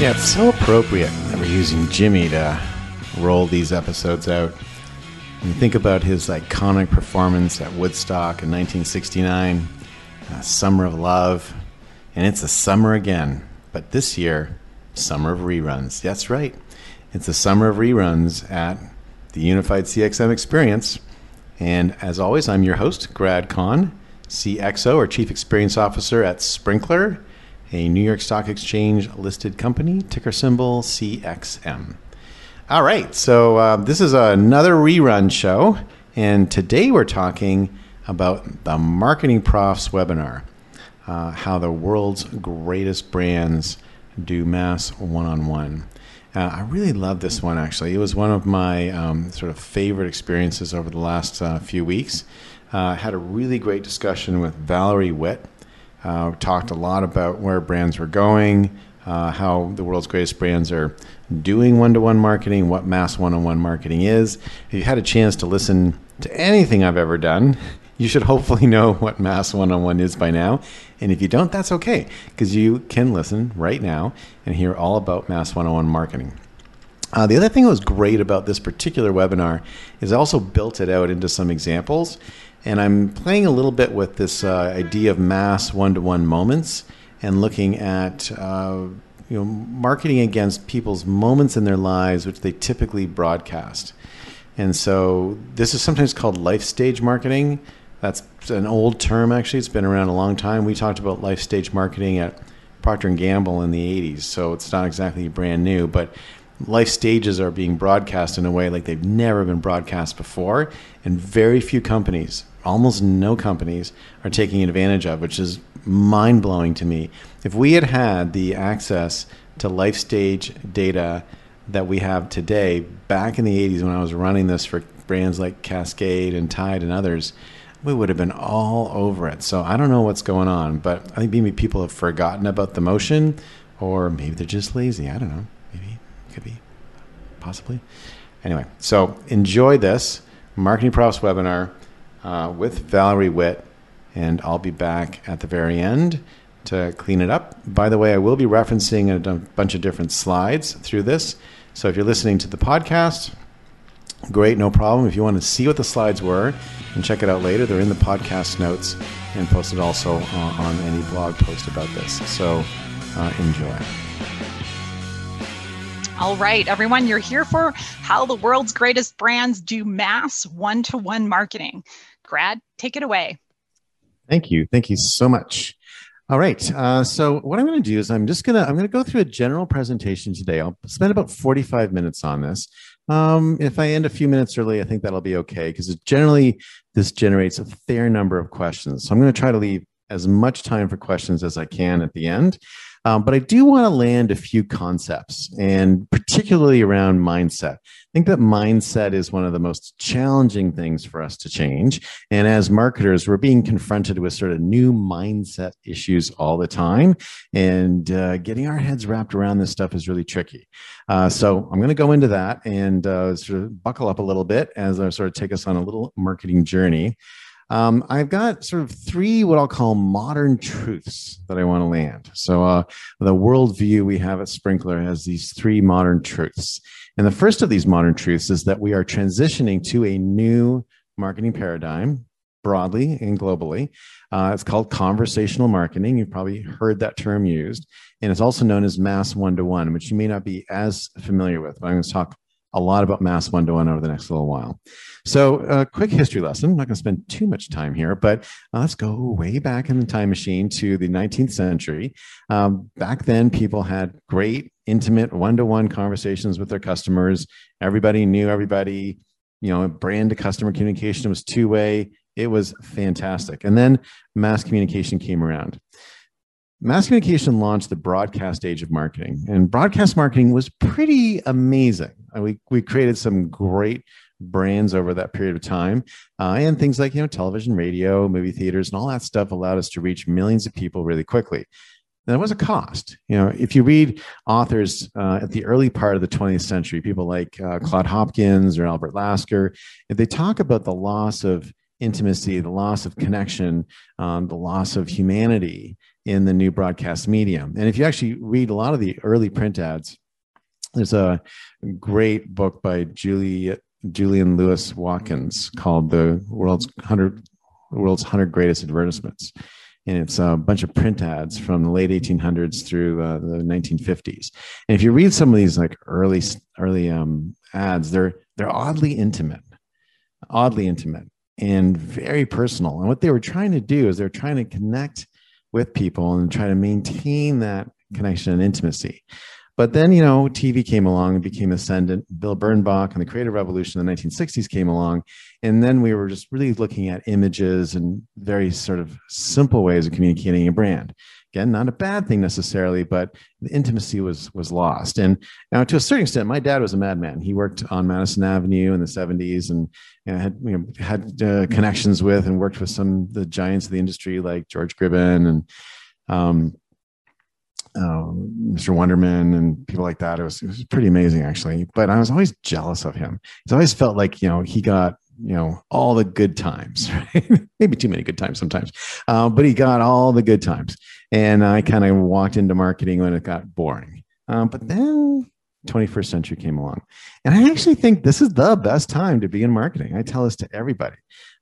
Yeah, it's so appropriate that we're using Jimi to roll these episodes out. When you think about his iconic performance at Woodstock in 1969, uh, Summer of Love, and it's a summer again. But this year, summer of reruns. That's right. It's a summer of reruns at the Unified CXM Experience. And as always, I'm your host, Grad Conn, CXO or Chief Experience Officer at Sprinklr a New York Stock Exchange listed company, ticker symbol CXM. All right, so uh, this is another rerun show, and today we're talking about the MarketingProfs webinar uh, how the world's greatest brands do mass one on one. I really love this one actually. It was one of my um, sort of favorite experiences over the last uh, few weeks. Uh, had a really great discussion with Valerie Witt, uh, talked a lot about where brands were going, uh, how the world's greatest brands are doing one to one marketing, what mass one on one marketing is. If you had a chance to listen to anything I've ever done, you should hopefully know what mass one on one is by now. And if you don't, that's okay, because you can listen right now and hear all about mass one on one marketing. Uh, the other thing that was great about this particular webinar is I also built it out into some examples. And I'm playing a little bit with this uh, idea of mass one to one moments and looking at uh, you know, marketing against people's moments in their lives, which they typically broadcast. And so this is sometimes called life stage marketing. That's an old term, actually. It's been around a long time. We talked about life stage marketing at Procter & Gamble in the 80s, so it's not exactly brand new. But life stages are being broadcast in a way like they've never been broadcast before. And very few companies almost no companies are taking advantage of, which is mind blowing to me. If we had had the access to life stage data that we have today, back in the 80s when I was running this for brands like Cascade and Tide and others, we would have been all over it. So I don't know what's going on, but I think maybe people have forgotten about the motion, or maybe they're just lazy. I don't know. Could be, possibly. Anyway, so enjoy this MarketingProfs webinar uh, with Valerie Witt, and I'll be back at the very end to clean it up. By the way, I will be referencing a bunch of different slides through this. So if you're listening to the podcast, great, no problem. If you want to see what the slides were and check it out later, they're in the podcast notes and posted also uh, on any blog post about this. So uh, enjoy. All right, everyone, you're here for how the world's greatest brands do mass one to one marketing. Grad, take it away. Thank you. Thank you so much. All right. Uh, so what I'm going to do is I'm just going to I'm going to go through a general presentation today. I'll spend about 45 minutes on this. Um, if I end a few minutes early, I think that'll be okay because generally this generates a fair number of questions. So I'm going to try to leave as much time for questions as I can at the end. Um, but I do want to land a few concepts, and particularly around mindset. I think that mindset is one of the most challenging things for us to change. And as marketers, we're being confronted with sort of new mindset issues all the time. And uh, getting our heads wrapped around this stuff is really tricky. Uh, so I'm going to go into that and uh, sort of buckle up a little bit as I sort of take us on a little marketing journey. Um, I've got sort of three what I'll call modern truths that I want to land. So, uh, the worldview we have at Sprinklr has these three modern truths. And the first of these modern truths is that we are transitioning to a new marketing paradigm broadly and globally. Uh, it's called conversational marketing. You've probably heard that term used. And it's also known as mass one to one, which you may not be as familiar with, but I'm going to talk a lot about mass one to one over the next little while. So, a quick history lesson. I'm not going to spend too much time here, but uh, let's go way back in the time machine to the 19th century. Um, back then, people had great, intimate, one to one conversations with their customers. Everybody knew everybody. You know, brand to customer communication was two way. It was fantastic. And then mass communication came around. Mass communication launched the broadcast age of marketing, and broadcast marketing was pretty amazing. We, we created some great brands over that period of time. Uh, and things like, you know, television, radio, movie theaters, and all that stuff allowed us to reach millions of people really quickly. There was a cost. You know, if you read authors uh, at the early part of the 20th century, people like uh, Claude Hopkins or Albert Lasker, they talk about the loss of intimacy, the loss of connection, um, the loss of humanity in the new broadcast medium. And if you actually read a lot of the early print ads, there's a great book by Julie, Julian Lewis Watkins called "The World's Hundred World's Hundred Greatest Advertisements," and it's a bunch of print ads from the late 1800s through uh, the 1950s. And if you read some of these like early early um, ads, they're they're oddly intimate, oddly intimate, and very personal. And what they were trying to do is they're trying to connect with people and try to maintain that connection and intimacy. But then, you know, TV came along and became ascendant. Bill Bernbach and the creative revolution in the 1960s came along. And then we were just really looking at images and very sort of simple ways of communicating a brand. Again, not a bad thing necessarily, but the intimacy was was lost. And now, to a certain extent, my dad was a madman. He worked on Madison Avenue in the 70s and, had you know had uh, connections with and worked with some of the giants of the industry like George Gribbin and um, um, Mr. Wunderman and people like that. It was, it was pretty amazing actually. But I was always jealous of him. It's always felt like, you know, he got, you know, all the good times, right? Maybe too many good times sometimes. Uh, but he got all the good times. And I kind of walked into marketing when it got boring. Um, but then 21st century came along. And I actually think this is the best time to be in marketing. I tell this to everybody.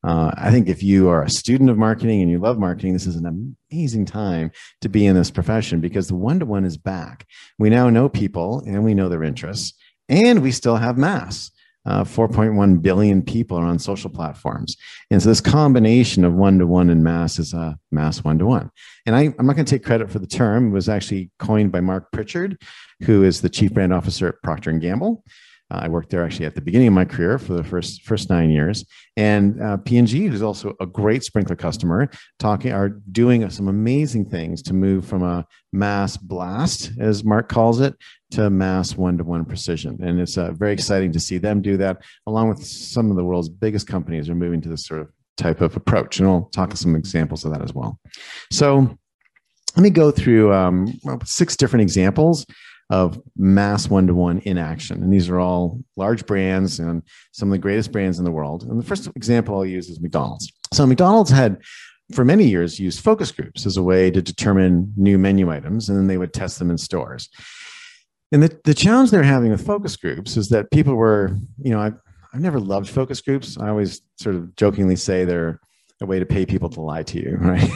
Uh, I think if you are a student of marketing and you love marketing, this is an amazing time to be in this profession because the one to one is back. We now know people and we know their interests, and we still have mass. Uh, 4.1 billion people are on social platforms. And so this combination of one to one and mass is a mass one to one. And I, am not going to take credit for the term. It was actually coined by Marc Pritchard, who is the chief brand officer at Procter and Gamble. Uh, I worked there actually at the beginning of my career for the first first nine years. And uh, P&G, who's also a great Sprinklr customer, talking are doing some amazing things to move from a mass blast, as Marc calls it, to mass one-to-one precision. And it's uh, very exciting to see them do that, along with some of the world's biggest companies are moving to this sort of type of approach. And I'll talk some examples of that as well. So let me go through um, six different examples of mass one to one in action. And these are all large brands and some of the greatest brands in the world. And the first example I'll use is McDonald's. So, McDonald's had for many years used focus groups as a way to determine new menu items, and then they would test them in stores. And the, the challenge they're having with focus groups is that people were, you know, I've, I've never loved focus groups. I always sort of jokingly say they're a way to pay people to lie to you, right?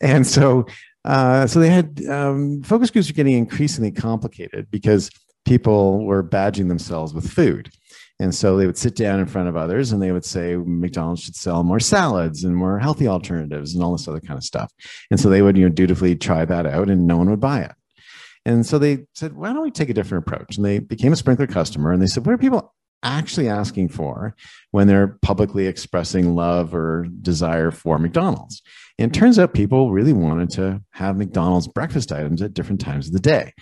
and so uh, so they had um, focus groups are getting increasingly complicated because people were badging themselves with food. And so they would sit down in front of others and they would say McDonald's should sell more salads and more healthy alternatives and all this other kind of stuff. And so they would, you know, dutifully try that out and no one would buy it. And so they said, why don't we take a different approach? And they became a Sprinklr customer and they said, what are people actually asking for when they're publicly expressing love or desire for McDonald's? And it turns out people really wanted to have McDonald's breakfast items at different times of the day.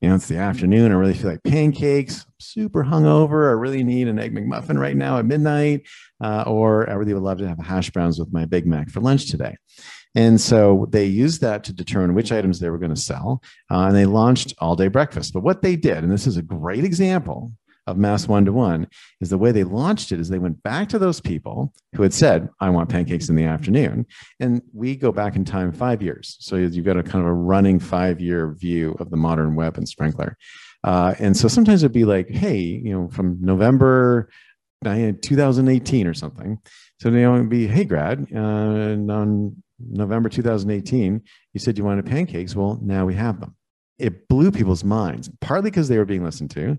You know, it's the afternoon. I really feel like pancakes, super hungover. I really need an egg McMuffin right now at midnight. Uh, or I really would love to have hash browns with my Big Mac for lunch today. And so they used that to determine which items they were going to sell. Uh, and they launched all day breakfast. But what they did, and this is a great example of mass one to one is the way they launched it is they went back to those people who had said i want pancakes in the afternoon and we go back in time five years. So you've got a kind of a running five year view of the modern web and Sprinklr. uh, and so sometimes it'd be like hey you know from november 2018 or something. So they would be hey grad uh, on november 2018 you said you wanted pancakes. Well now we have them. It blew people's minds partly because they were being listened to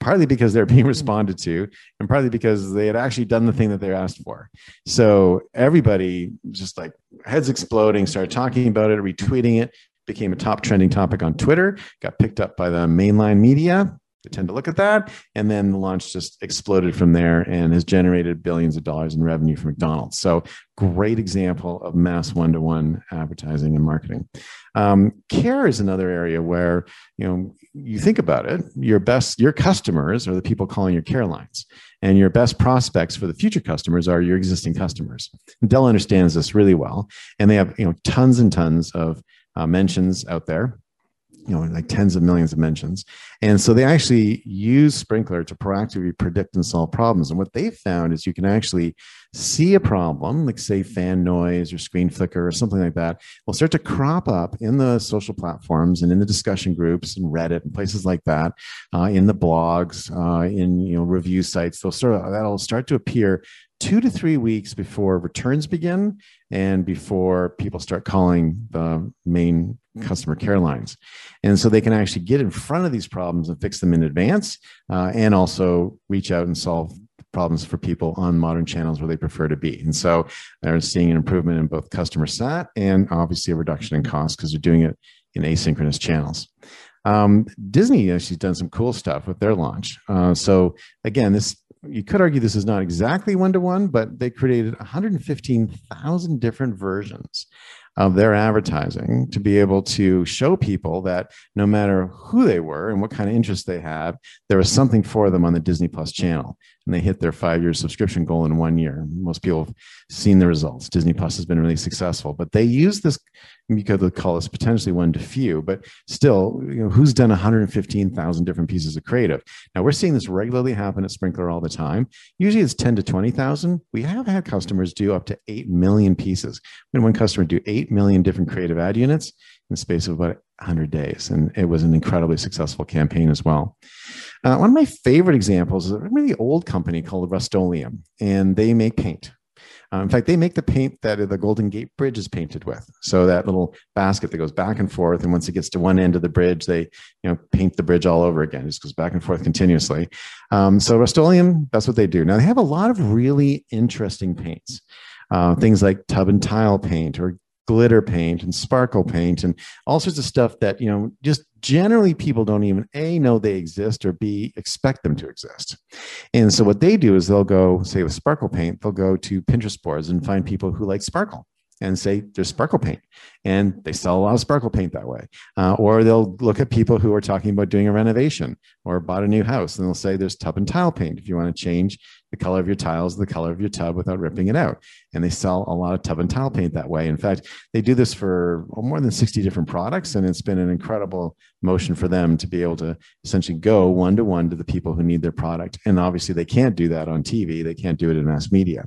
partly because they're being mm-hmm. responded to and partly because they had actually done the thing that they asked for so everybody just like heads exploding started talking about it retweeting it became a top trending topic on twitter got picked up by the mainline media they tend to look at that. And then the launch just exploded from there and has generated billions of dollars in revenue for McDonald's. So, great example of mass one to one advertising and marketing. Um, care is another area where, you know, you think about it, your best, your customers are the people calling your care lines. And your best prospects for the future customers are your existing customers. Dell understands this really well. And they have, you know, tons and tons of uh, mentions out there know, like tens of millions of mentions. And so they actually use Sprinklr to proactively predict and solve problems. And what they found is you can actually see a problem, like say fan noise or screen flicker or something like that, will start to crop up in the social platforms and in the discussion groups and Reddit and places like that, uh, in the blogs, uh, in you know review sites. They'll of that'll start to appear two to three weeks before returns begin and before people start calling the main customer care lines. And so they can actually get in front of these problems and fix them in advance uh, and also reach out and solve problems for people on modern channels where they prefer to be. And so they're seeing an improvement in both customer sat and obviously a reduction in cost because they're doing it in asynchronous channels. Um, Disney actually done some cool stuff with their launch. Uh, so again, this you could argue this is not exactly one to one, but they created 115,000 different versions of their advertising to be able to show people that no matter who they were and what kind of interest they had, there was something for them on the Disney Plus channel. And they hit their five year subscription goal in one year. Most people have seen the results. Disney Plus has been really successful, but they use this because they call this potentially one to few, but still, you know, who's done 115,000 different pieces of creative? Now we're seeing this regularly happen at Sprinklr all the time. Usually it's 10 to 20,000. We have had customers do up to 8 million pieces. When one customer do 8 million different creative ad units the space of about 100 days. And it was an incredibly successful campaign as well. Uh, one of my favorite examples is a really old company called Rust-Oleum, and they make paint. Uh, in fact, they make the paint that the Golden Gate Bridge is painted with. So that little basket that goes back and forth, and once it gets to one end of the bridge, they you know paint the bridge all over again. It just goes back and forth continuously. Um, so Rust-Oleum, that's what they do. Now they have a lot of really interesting paints. Uh, things like tub and tile paint or glitter paint and sparkle paint and all sorts of stuff that you know just generally people don't even a know they exist or b expect them to exist. And so what they do is they'll go say with sparkle paint they'll go to pinterest boards and find people who like sparkle and say there's sparkle paint. And they sell a lot of sparkle paint that way. Uh, or they'll look at people who are talking about doing a renovation or bought a new house and they'll say there's tub and tile paint. If you want to change the color of your tiles the color of your tub without ripping it out. And they sell a lot of tub and tile paint that way. In fact they do this for more than 60 different products and it's been an incredible motion for them to be able to essentially go one to one to the people who need their product. And obviously they can't do that on tv they can't do it in mass media.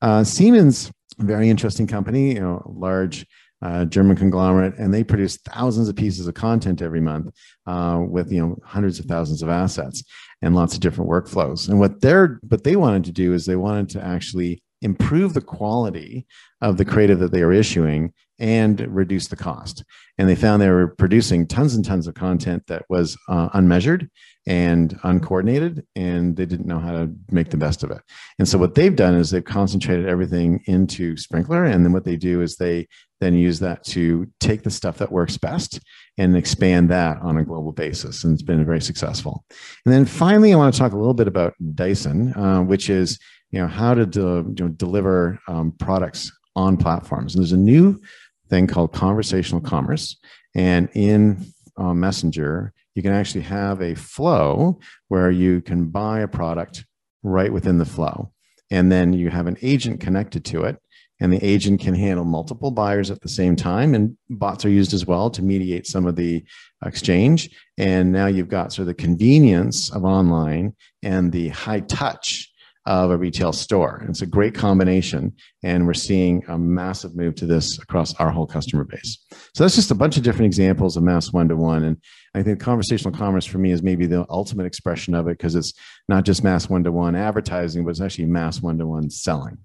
Uh, siemens very interesting company, you know, large uh, German conglomerate, and they produce thousands of pieces of content every month uh, with you know hundreds of thousands of assets and lots of different workflows. And what they're what they wanted to do is they wanted to actually improve the quality of the creative that they are issuing and reduce the cost. And they found they were producing tons and tons of content that was uh, unmeasured and uncoordinated, and they didn't know how to make the best of it. And so what they've done is they've concentrated everything into Sprinklr, and then what they do is they then use that to take the stuff that works best and expand that on a global basis. And it's been very successful. And then finally, I want to talk a little bit about Dyson, uh, which is you know how to de- you know, deliver um, products on platforms. And there's a new thing called conversational commerce, and in uh, Messenger, you can actually have a flow where you can buy a product right within the flow, and then you have an agent connected to it. And the agent can handle multiple buyers at the same time. And bots are used as well to mediate some of the exchange. And now you've got sort of the convenience of online and the high touch of a retail store. It's a great combination, and we're seeing a massive move to this across our whole customer base. So that's just a bunch of different examples of mass one to one, and I think conversational commerce for me is maybe the ultimate expression of it because it's not just mass one to one advertising, but it's actually mass one to one selling.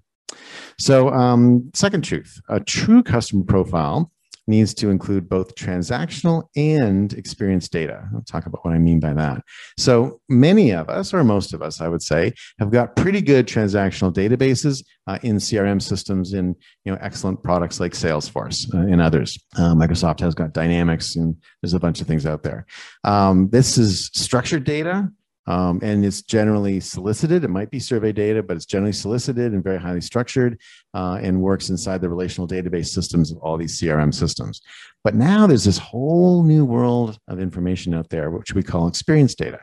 So, um, second truth: a true customer profile needs to include both transactional and experience data. I'll talk about what I mean by that. So many of us, or most of us, I would say, have got pretty good transactional databases uh, in CRM systems in you know excellent products like Salesforce uh, and others. Uh, Microsoft has got Dynamics, and there's a bunch of things out there. Um, this is structured data um, and it's generally solicited. It might be survey data, but it's generally solicited and very highly structured uh, and works inside the relational database systems of all these CRM systems. But now there's this whole new world of information out there, which we call experience data.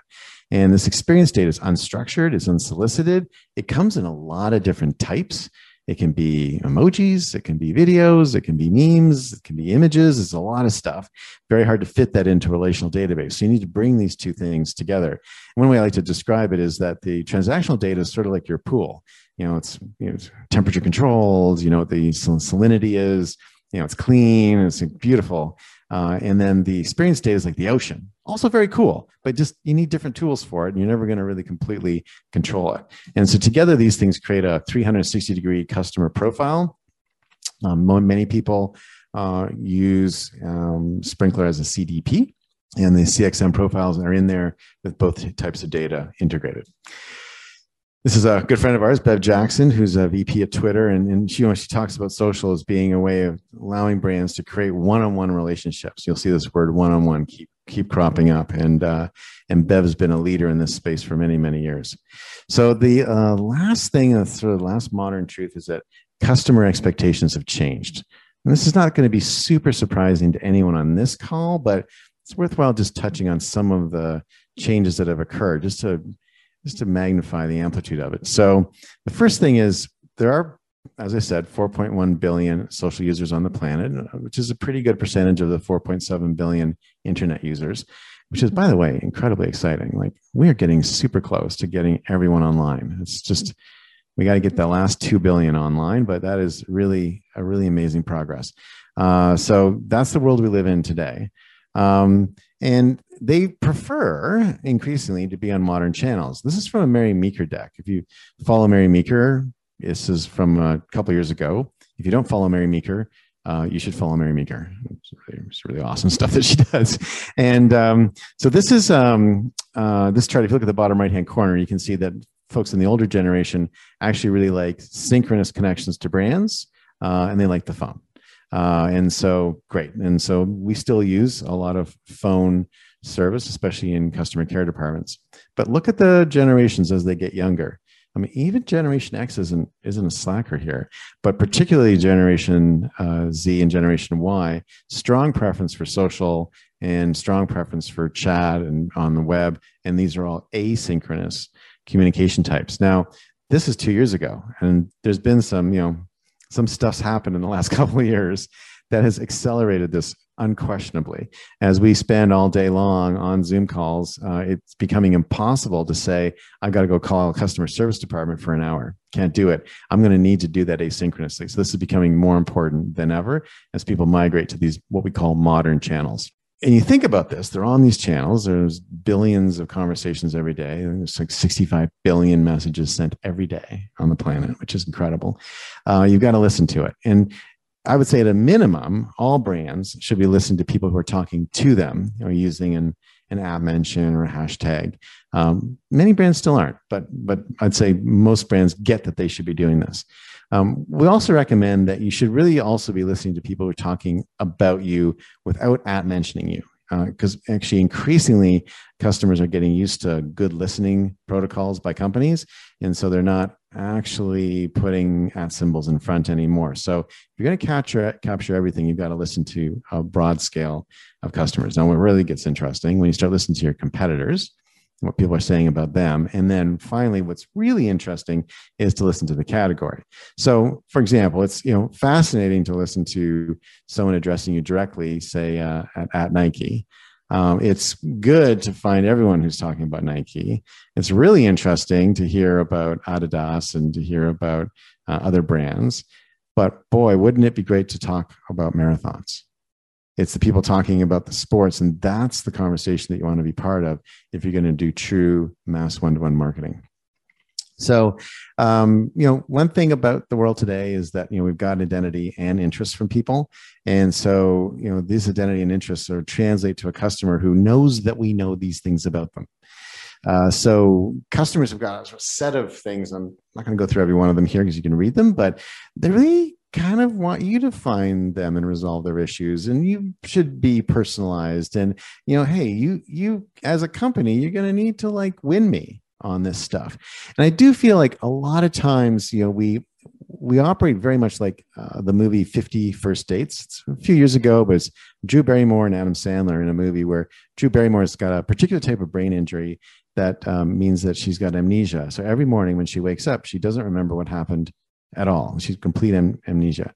And this experience data is unstructured, it's unsolicited. It comes in a lot of different types. It can be emojis, it can be videos, it can be memes, it can be images. It's a lot of stuff. Very hard to fit that into a relational database. So you need to bring these two things together. One way I like to describe it is that the transactional data is sort of like your pool. You know, it's, you know, it's temperature controlled, you know what the salinity is, you know, it's clean, it's beautiful. Uh, and then the experience data is like the ocean, also very cool, but just you need different tools for it, and you're never going to really completely control it. And so together, these things create a 360 degree customer profile. Um, many people uh, use um, Sprinklr as a CDP, and the CXM profiles are in there with both types of data integrated. This is a good friend of ours, Bev Jackson, who's a VP at Twitter, and, and she, you know, she talks about social as being a way of allowing brands to create one-on-one relationships. You'll see this word "one-on-one" keep keep cropping up, and uh, and Bev's been a leader in this space for many many years. So the uh, last thing, the sort of last modern truth, is that customer expectations have changed. And this is not going to be super surprising to anyone on this call, but it's worthwhile just touching on some of the changes that have occurred, just to just to magnify the amplitude of it. So the first thing is there are, as I said, 4.1 billion social users on the planet, which is a pretty good percentage of the 4.7 billion internet users, which is, by the way, incredibly exciting. Like we are getting super close to getting everyone online. It's just, we got to get the last 2 billion online, but that is really a really amazing progress. Uh, so that's the world we live in today. Um, and they prefer increasingly to be on modern channels. This is from a Mary Meeker deck. If you follow Mary Meeker, this is from a couple years ago. If you don't follow Mary Meeker, uh, you should follow Mary Meeker. It's really, it's really, awesome stuff that she does. And um, so this is um, uh, this chart. If you look at the bottom right hand corner, you can see that folks in the older generation actually really like synchronous connections to brands, uh, and they like the phone. Uh, and so great. And so we still use a lot of phone service, especially in customer care departments. But look at the generations as they get younger. I mean, even Generation X isn't isn't a slacker here, but particularly Generation uh, Z and Generation Y, strong preference for social and strong preference for chat and on the web, and these are all asynchronous communication types. Now, this is two years ago, and there's been some you know some stuff's happened in the last couple of years that has accelerated this unquestionably. As we spend all day long on Zoom calls, uh, it's becoming impossible to say, I've got to go call customer service department for an hour. Can't do it. I'm going to need to do that asynchronously. So this is becoming more important than ever as people migrate to these, what we call modern channels and you think about this, they're on these channels. There's billions of conversations every day. There's like 65 billion messages sent every day on the planet, which is incredible. Uh, you've got to listen to it. And I would say at a minimum, all brands should be listening to people who are talking to them, or using an, an at mention or a hashtag. Um, many brands still aren't, but but I'd say most brands get that they should be doing this. Um, we also recommend that you should really also be listening to people who are talking about you without at mentioning you. Because uh, actually, increasingly, customers are getting used to good listening protocols by companies. And so they're not actually putting at symbols in front anymore. So if you're going to capture capture everything, you've got to listen to a broad scale of customers. Now, what really gets interesting when you start listening to your competitors, what people are saying about them. And then finally, what's really interesting is to listen to the category. So, for example, it's you know fascinating to listen to someone addressing you directly, say uh, at, at Nike. Um, it's good to find everyone who's talking about Nike. It's really interesting to hear about Adidas and to hear about uh, other brands. But boy, wouldn't it be great to talk about marathons? It's the people talking about the sports, and that's the conversation that you want to be part of if you're going to do true mass one to one marketing. So, um, you know, one thing about the world today is that, you know, we've got identity and interest from people. And so, you know, these identity and interests are translate to a customer who knows that we know these things about them. Uh, so customers have got a set of things. I'm not going to go through every one of them here because you can read them, but they really kind of want you to find them and resolve their issues and you should be personalized and you know hey you you as a company you're going to need to like win me on this stuff and i do feel like a lot of times you know we we operate very much like uh, the movie 50 First Dates. It's a few years ago, but it's Drew Barrymore and Adam Sandler in a movie where Drew Barrymore's got a particular type of brain injury that um, means that she's got amnesia. So every morning when she wakes up, she doesn't remember what happened at all. She's complete am- amnesia.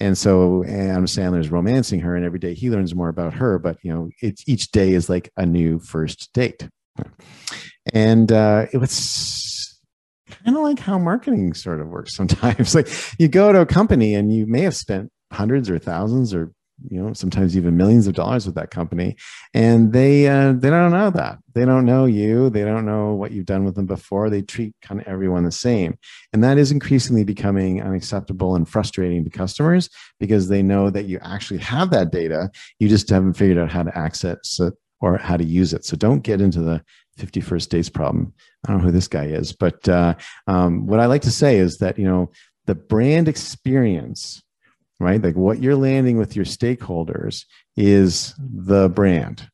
And so Adam Sandler is romancing her, and every day he learns more about her. But you know, it's each day is like a new first date, and uh, it was kind of like how marketing sort of works sometimes. like you go to a company and you may have spent hundreds or thousands or you know sometimes even millions of dollars with that company and they uh, they don't know that. They don't know you. They don't know what you've done with them before. They treat kind of everyone the same. And that is increasingly becoming unacceptable and frustrating to customers because they know that you actually have that data. You just haven't figured out how to access it or how to use it so don't get into the 51st dates problem i don't know who this guy is but uh, um, what i like to say is that you know the brand experience right? Like what you're landing with your stakeholders is the brand.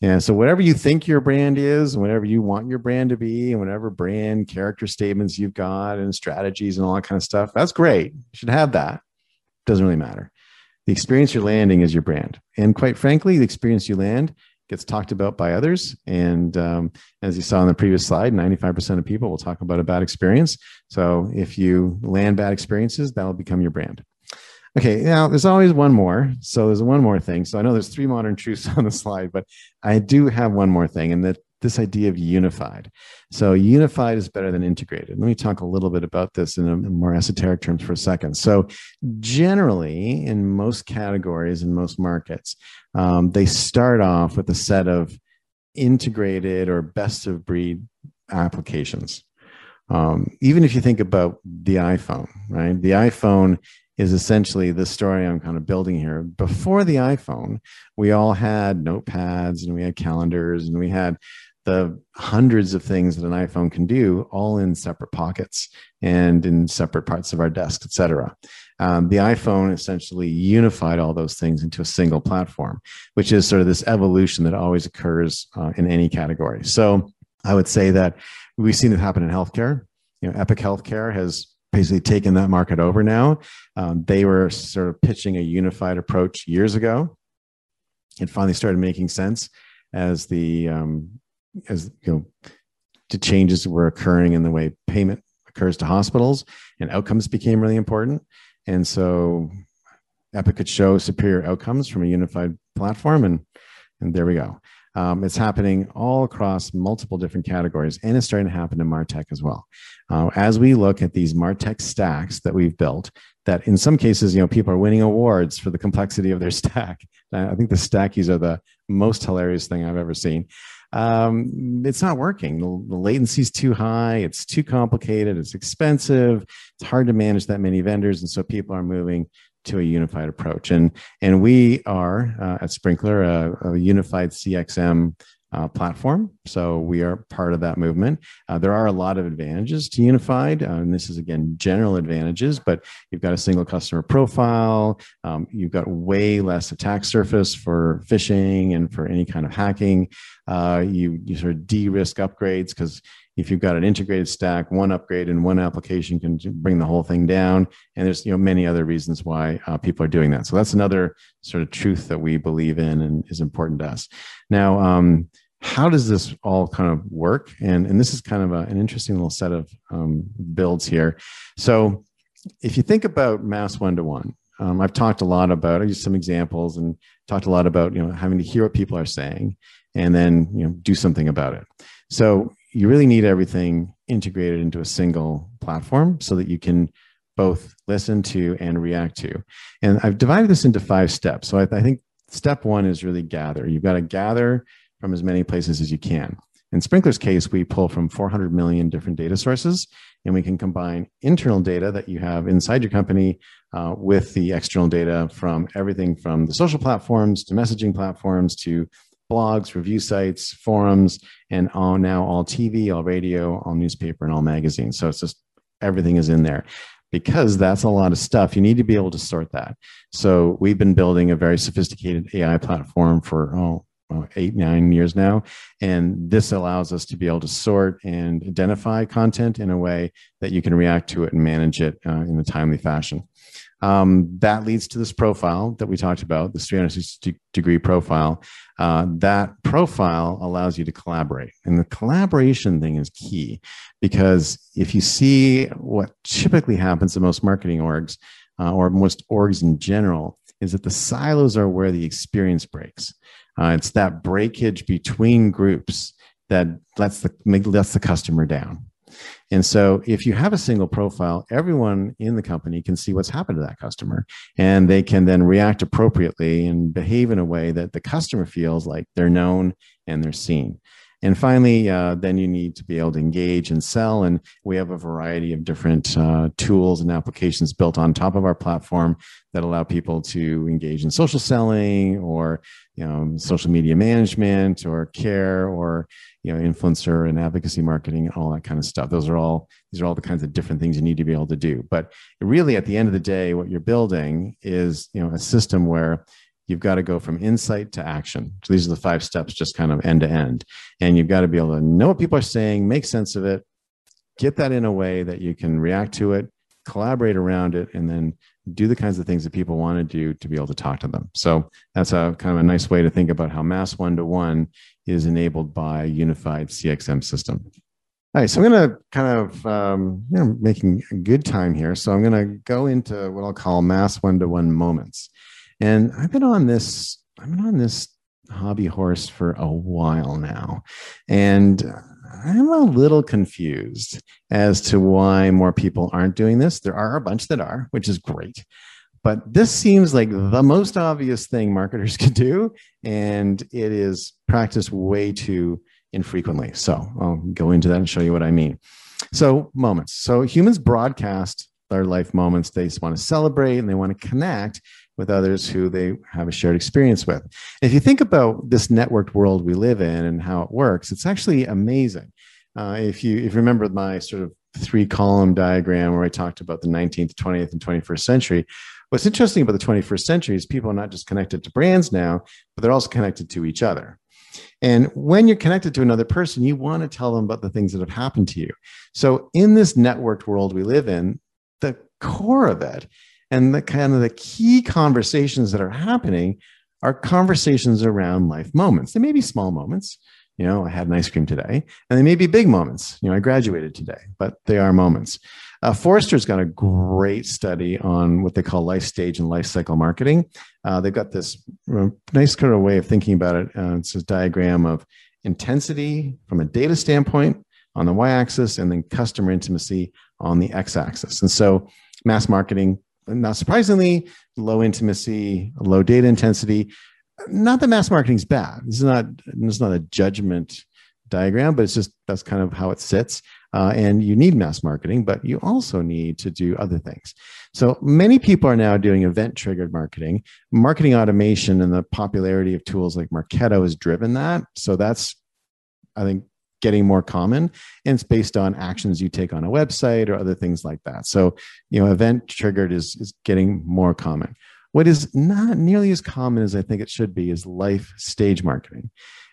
And so, whatever you think your brand is, whatever you want your brand to be, and whatever brand character statements you've got and strategies and all that kind of stuff, that's great. You should have that. Doesn't really matter. The experience you're landing is your brand. And quite frankly, the experience you land gets talked about by others. And um, as you saw in the previous slide, 95% of people will talk about a bad experience. So, if you land bad experiences, that'll become your brand. Okay, now there's always one more. So there's one more thing. So I know there's three modern truths on the slide, but I do have one more thing, and that this idea of unified. So unified is better than integrated. Let me talk a little bit about this in, a, in more esoteric terms for a second. So generally, in most categories in most markets, um, they start off with a set of integrated or best of breed applications. Um, even if you think about the iPhone, right? The iPhone is essentially the story I'm kind of building here. Before the iPhone, we all had notepads and we had calendars and we had the hundreds of things that an iPhone can do all in separate pockets and in separate parts of our desk, et cetera. Um, the iPhone essentially unified all those things into a single platform, which is sort of this evolution that always occurs uh, in any category. So I would say that we've seen it happen in healthcare. You know, Epic Healthcare has basically taken that market over now. Um, they were sort of pitching a unified approach years ago. It finally started making sense as the um, as you know the changes were occurring in the way payment occurs to hospitals and outcomes became really important. And so Epic could show superior outcomes from a unified platform, and and there we go. Um, it's happening all across multiple different categories, and it's starting to happen in Martech as well. Uh, as we look at these Martech stacks that we've built, that in some cases, you know, people are winning awards for the complexity of their stack. I think the stackies are the most hilarious thing I've ever seen. Um, it's not working. The, the latency is too high. It's too complicated. It's expensive. It's hard to manage that many vendors, and so people are moving to a unified approach. And and we are uh, at Sprinklr a, a unified CXM uh, platform. So we are part of that movement. Uh, there are a lot of advantages to Unified, uh, and this is again general advantages. But you've got a single customer profile. Um, you've got way less attack surface for phishing and for any kind of hacking. Uh, you you sort of de-risk upgrades because if you've got an integrated stack, one upgrade and one application can bring the whole thing down. And there's you know many other reasons why uh, people are doing that. So that's another sort of truth that we believe in and is important to us. Now, um, how does this all kind of work? And and this is kind of a, an interesting little set of um, builds here. So if you think about mass one to one, I've talked a lot about. I used some examples and talked a lot about you know having to hear what people are saying and then you know do something about it. So you really need everything integrated into a single platform so that you can both listen to and react to. And I've divided this into five steps. So I, I think step one is really gather. You've got to gather from as many places as you can. In Sprinklr's case, we pull from 400 million different data sources, and we can combine internal data that you have inside your company uh, with the external data from everything from the social platforms to messaging platforms to blogs, review sites, forums, and all now all TV, all radio, all newspaper, and all magazines. So it's just everything is in there. Because that's a lot of stuff, you need to be able to sort that. So we've been building a very sophisticated AI platform for oh, eight, nine years now. And this allows us to be able to sort and identify content in a way that you can react to it and manage it uh, in a timely fashion. Um, that leads to this profile that we talked about, this 360 degree profile. Uh, that profile allows you to collaborate. And the collaboration thing is key because if you see what typically happens in most marketing orgs uh, or most orgs in general, is that the silos are where the experience breaks. Uh, it's that breakage between groups that lets the, lets the customer down. And so if you have a single profile, everyone in the company can see what's happened to that customer and they can then react appropriately and behave in a way that the customer feels like they're known and they're seen. And finally, uh, then you need to be able to engage and sell. And we have a variety of different uh, tools and applications built on top of our platform that allow people to engage in social selling or you know, social media management or care or you know, influencer and advocacy marketing and all that kind of stuff. Those are all these are all the kinds of different things you need to be able to do. But really, at the end of the day, what you're building is you know a system where you've got to go from insight to action. So these are the five steps, just kind of end to end. And you've got to be able to know what people are saying, make sense of it, get that in a way that you can react to it, collaborate around it, and then do the kinds of things that people want to do to be able to talk to them. So that's a kind of a nice way to think about how mass one to one is enabled by unified CXM system. All right, so I'm going to kind of um, you know making good time here. So I'm going to go into what I'll call mass one to one moments. And I've been on this, I've been on this hobby horse for a while now. And I'm a little confused as to why more people aren't doing this. There are a bunch that are, which is great. But this seems like the most obvious thing marketers can do. And it is practiced way too infrequently. So I'll go into that and show you what I mean. So, moments. So, humans broadcast their life moments. They just want to celebrate and they want to connect with others who they have a shared experience with. If you think about this networked world we live in and how it works, it's actually amazing. Uh, if you if you remember my sort of three column diagram where I talked about the 19th, 20th, and 21st century, what's interesting about the 21st century is people are not just connected to brands now, but they're also connected to each other. And when you're connected to another person, you want to tell them about the things that have happened to you. So in this networked world we live in, the core of it and the kind of the key conversations that are happening are conversations around life moments. They may be small moments. You know, I had an ice cream today, and they may be big moments. You know, I graduated today, but they are moments. Uh, Forrester's got a great study on what they call life stage and life cycle marketing. Uh, they've got this nice kind of way of thinking about it. Uh, it's a diagram of intensity from a data standpoint on the y axis, and then customer intimacy on the x axis. And so, mass marketing not surprisingly, low intimacy, low data intensity. Not that mass marketing is bad. This is not this is not a judgment diagram, but it's just that's kind of how it sits. Uh, and you need mass marketing, but you also need to do other things. So many people are now doing event triggered marketing. Marketing automation and the popularity of tools like Marketo has driven that. So that's, I think, getting more common and it's based on actions you take on a website or other things like that. So you know event triggered is, is getting more common. What is not nearly as common as i think it should be is life stage marketing.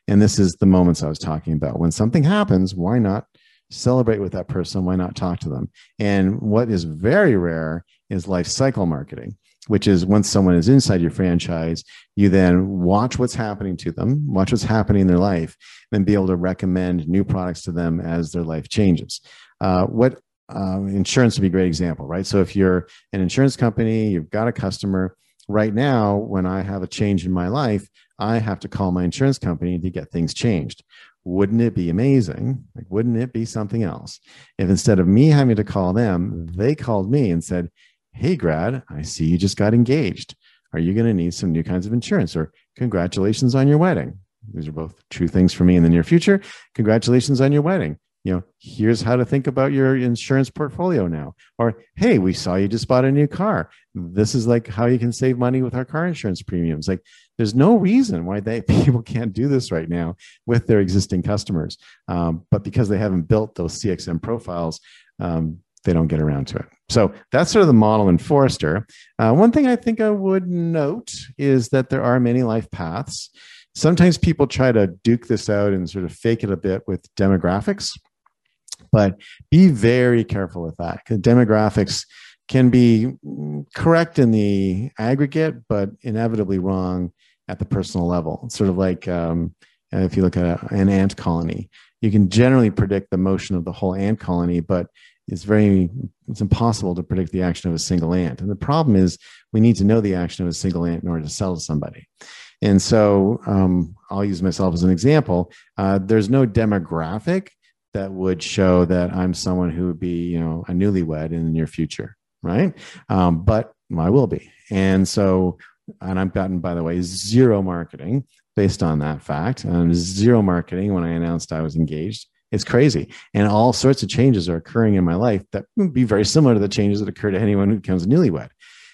And this is the moments i was talking about. When something happens why not celebrate with that person? Why not talk to them? And what is very rare is life cycle marketing which is once someone is inside your franchise, you then watch what's happening to them, watch what's happening in their life, and be able to recommend new products to them as their life changes. Uh, what uh, insurance would be a great example, right? So if you're an insurance company, you've got a customer. Right now, when I have a change in my life, I have to call my insurance company to get things changed. Wouldn't it be amazing? Like, wouldn't it be something else if instead of me having to call them, they called me and said, Hey, grad, I see you just got engaged. Are you going to need some new kinds of insurance? Or congratulations on your wedding. These are both true things for me in the near future. Congratulations on your wedding. You know, here's how to think about your insurance portfolio now. Or, hey, we saw you just bought a new car. This is like how you can save money with our car insurance premiums. Like, there's no reason why they people can't do this right now with their existing customers. Um, but because they haven't built those CXM profiles, um, they don't get around to it. So that's sort of the model in Forrester. Uh, one thing I think I would note is that there are many life paths. Sometimes people try to duke this out and sort of fake it a bit with demographics, but be very careful with that because demographics can be correct in the aggregate, but inevitably wrong at the personal level. It's sort of like um, if you look at a, an ant colony, you can generally predict the motion of the whole ant colony, but it's very it's impossible to predict the action of a single ant. And the problem is we need to know the action of a single ant in order to sell to somebody. And so um, I'll use myself as an example. Uh, there's no demographic that would show that I'm someone who would be, you know, a newlywed in the near future, right? Um, but I will be. And so, and I've gotten, by the way, zero marketing based on that fact. Um, zero marketing when I announced I was engaged. It's crazy. And all sorts of changes are occurring in my life that would be very similar to the changes that occur to anyone who becomes newlywed.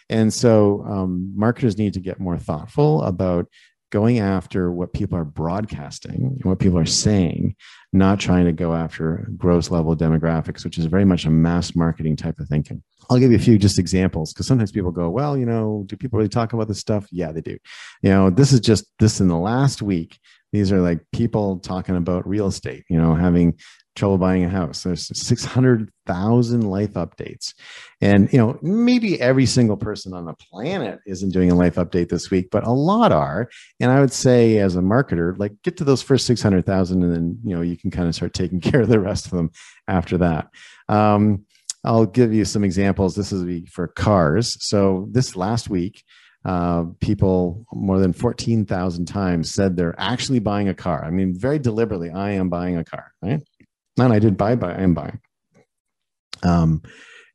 And so um, marketers need to get more thoughtful about going after what people are broadcasting and what people are saying, not trying to go after gross level demographics, which is very much a mass marketing type of thinking. I'll give you a few just examples because sometimes people go, well, you know, do people really talk about this stuff? Yeah, they do. You know, this is just this in the last week. These are like people talking about real estate, you know, having trouble buying a house. There's 600,000 life updates. And, you know, maybe every single person on the planet isn't doing a life update this week, but a lot are. And I would say as a marketer, like get to those first 600,000 and then, you know, you can kind of start taking care of the rest of them after that. Um, I'll give you some examples. This is for cars. So this last week, uh, people more than 14,000 times said they're actually buying a car. I mean, very deliberately, I am buying a car, right? And I did buy, buy, I am buying. Um,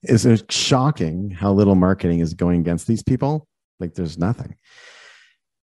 is it shocking how little marketing is going against these people? Like there's nothing.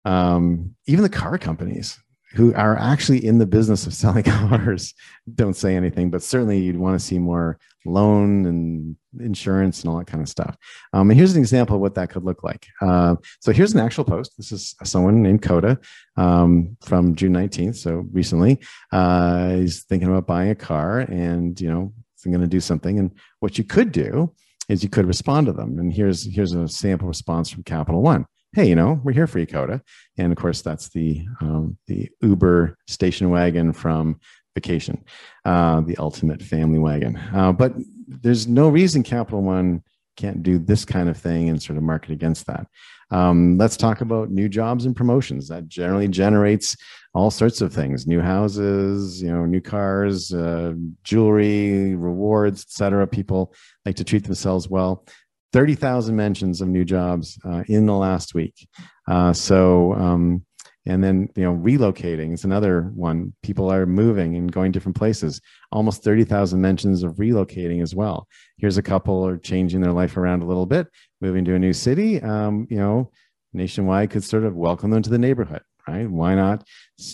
Um, even the car companies, who are actually in the business of selling cars don't say anything, but certainly you'd want to see more loan and insurance and all that kind of stuff. Um, and here's an example of what that could look like. Uh, so here's an actual post. This is someone named Coda um, from June 19th. So recently, uh, he's thinking about buying a car and, you know, he's going to do something. And what you could do is you could respond to them. And here's, here's a sample response from Capital One hey, you know, we're here for you, Coda. And of course, that's the um, the Uber station wagon from Vacation, uh, the ultimate family wagon. Uh, but there's no reason Capital One can't do this kind of thing and sort of market against that. Um, let's talk about new jobs and promotions. That generally generates all sorts of things: new houses, you know, new cars, uh, jewelry, rewards, etc. People like to treat themselves well. 30,000 mentions of new jobs uh, in the last week. Uh, so, um, and then, you know, relocating is another one. People are moving and going different places. Almost 30,000 mentions of relocating as well. Here's a couple are changing their life around a little bit, moving to a new city. Um, you know, nationwide could sort of welcome them to the neighborhood, right? Why not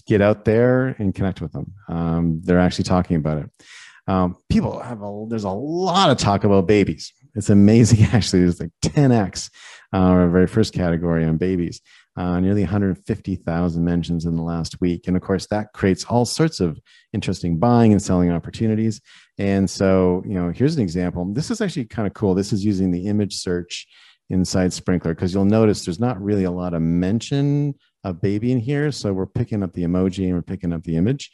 get out there and connect with them? Um, they're actually talking about it. Um, people have a, there's a lot of talk about babies, it's amazing, actually. There's like 10x, uh, our very first category on babies, uh, nearly 150,000 mentions in the last week. And of course, that creates all sorts of interesting buying and selling opportunities. And so, you know, here's an example. This is actually kind of cool. This is using the image search inside Sprinklr because you'll notice there's not really a lot of mention of baby in here. So we're picking up the emoji and we're picking up the image.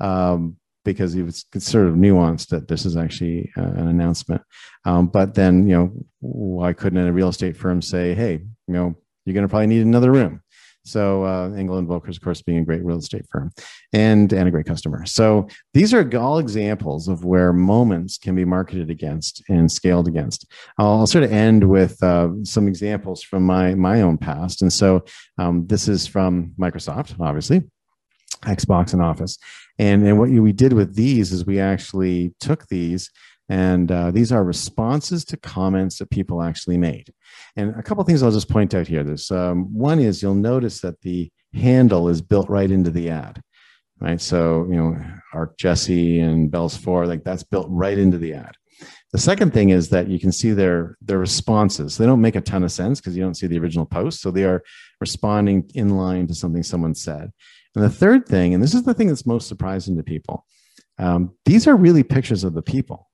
Um, because he was sort of nuanced that this is actually uh, an announcement. Um, but then, you know, why couldn't a real estate firm say, hey, you know, you're going to probably need another room? So uh, Engel and Volkers, of course, being a great real estate firm and and a great customer. So these are all examples of where moments can be marketed against and scaled against. I'll, sort of end with uh, some examples from my my own past. And so um, this is from Microsoft, obviously. Xbox and Office. And, and what we did with these is we actually took these and uh, these are responses to comments that people actually made. And a couple things I'll just point out here. There's um, one is you'll notice that the handle is built right into the ad, right? So, you know, Arc Jesse and Bells 4, like that's built right into the ad. The second thing is that you can see their their responses. They don't make a ton of sense because you don't see the original post. So they are responding in line to something someone said. And the third thing, and this is the thing that's most surprising to people, um, these are really pictures of the people.